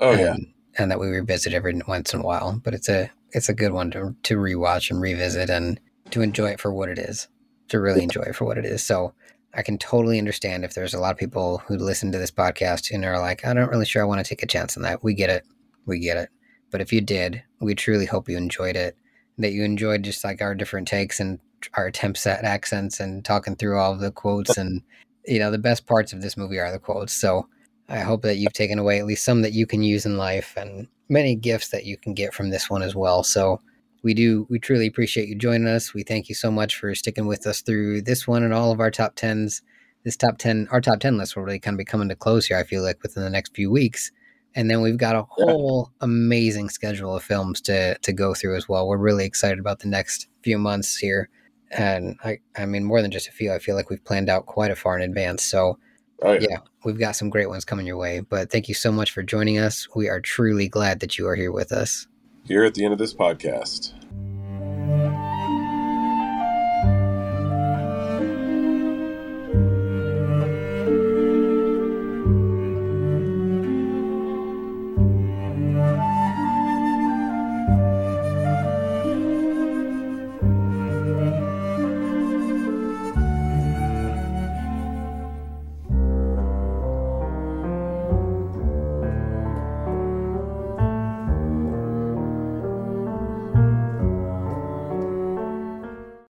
oh yeah, and, and that we revisit every once in a while. But it's a it's a good one to to rewatch and revisit and to enjoy it for what it is. To really enjoy it for what it is. So I can totally understand if there's a lot of people who listen to this podcast and are like, I'm not really sure I want to take a chance on that. We get it. We get it. But if you did, we truly hope you enjoyed it. That you enjoyed just like our different takes and our attempts at accents and talking through all of the quotes and you know the best parts of this movie are the quotes. So I hope that you've taken away at least some that you can use in life and many gifts that you can get from this one as well. So we do we truly appreciate you joining us. We thank you so much for sticking with us through this one and all of our top tens. This top ten our top ten list will really kind of be coming to close here, I feel like, within the next few weeks. And then we've got a whole amazing schedule of films to to go through as well. We're really excited about the next few months here. And I I mean more than just a few, I feel like we've planned out quite a far in advance. So oh yeah. yeah, we've got some great ones coming your way. But thank you so much for joining us. We are truly glad that you are here with us. Here at the end of this podcast.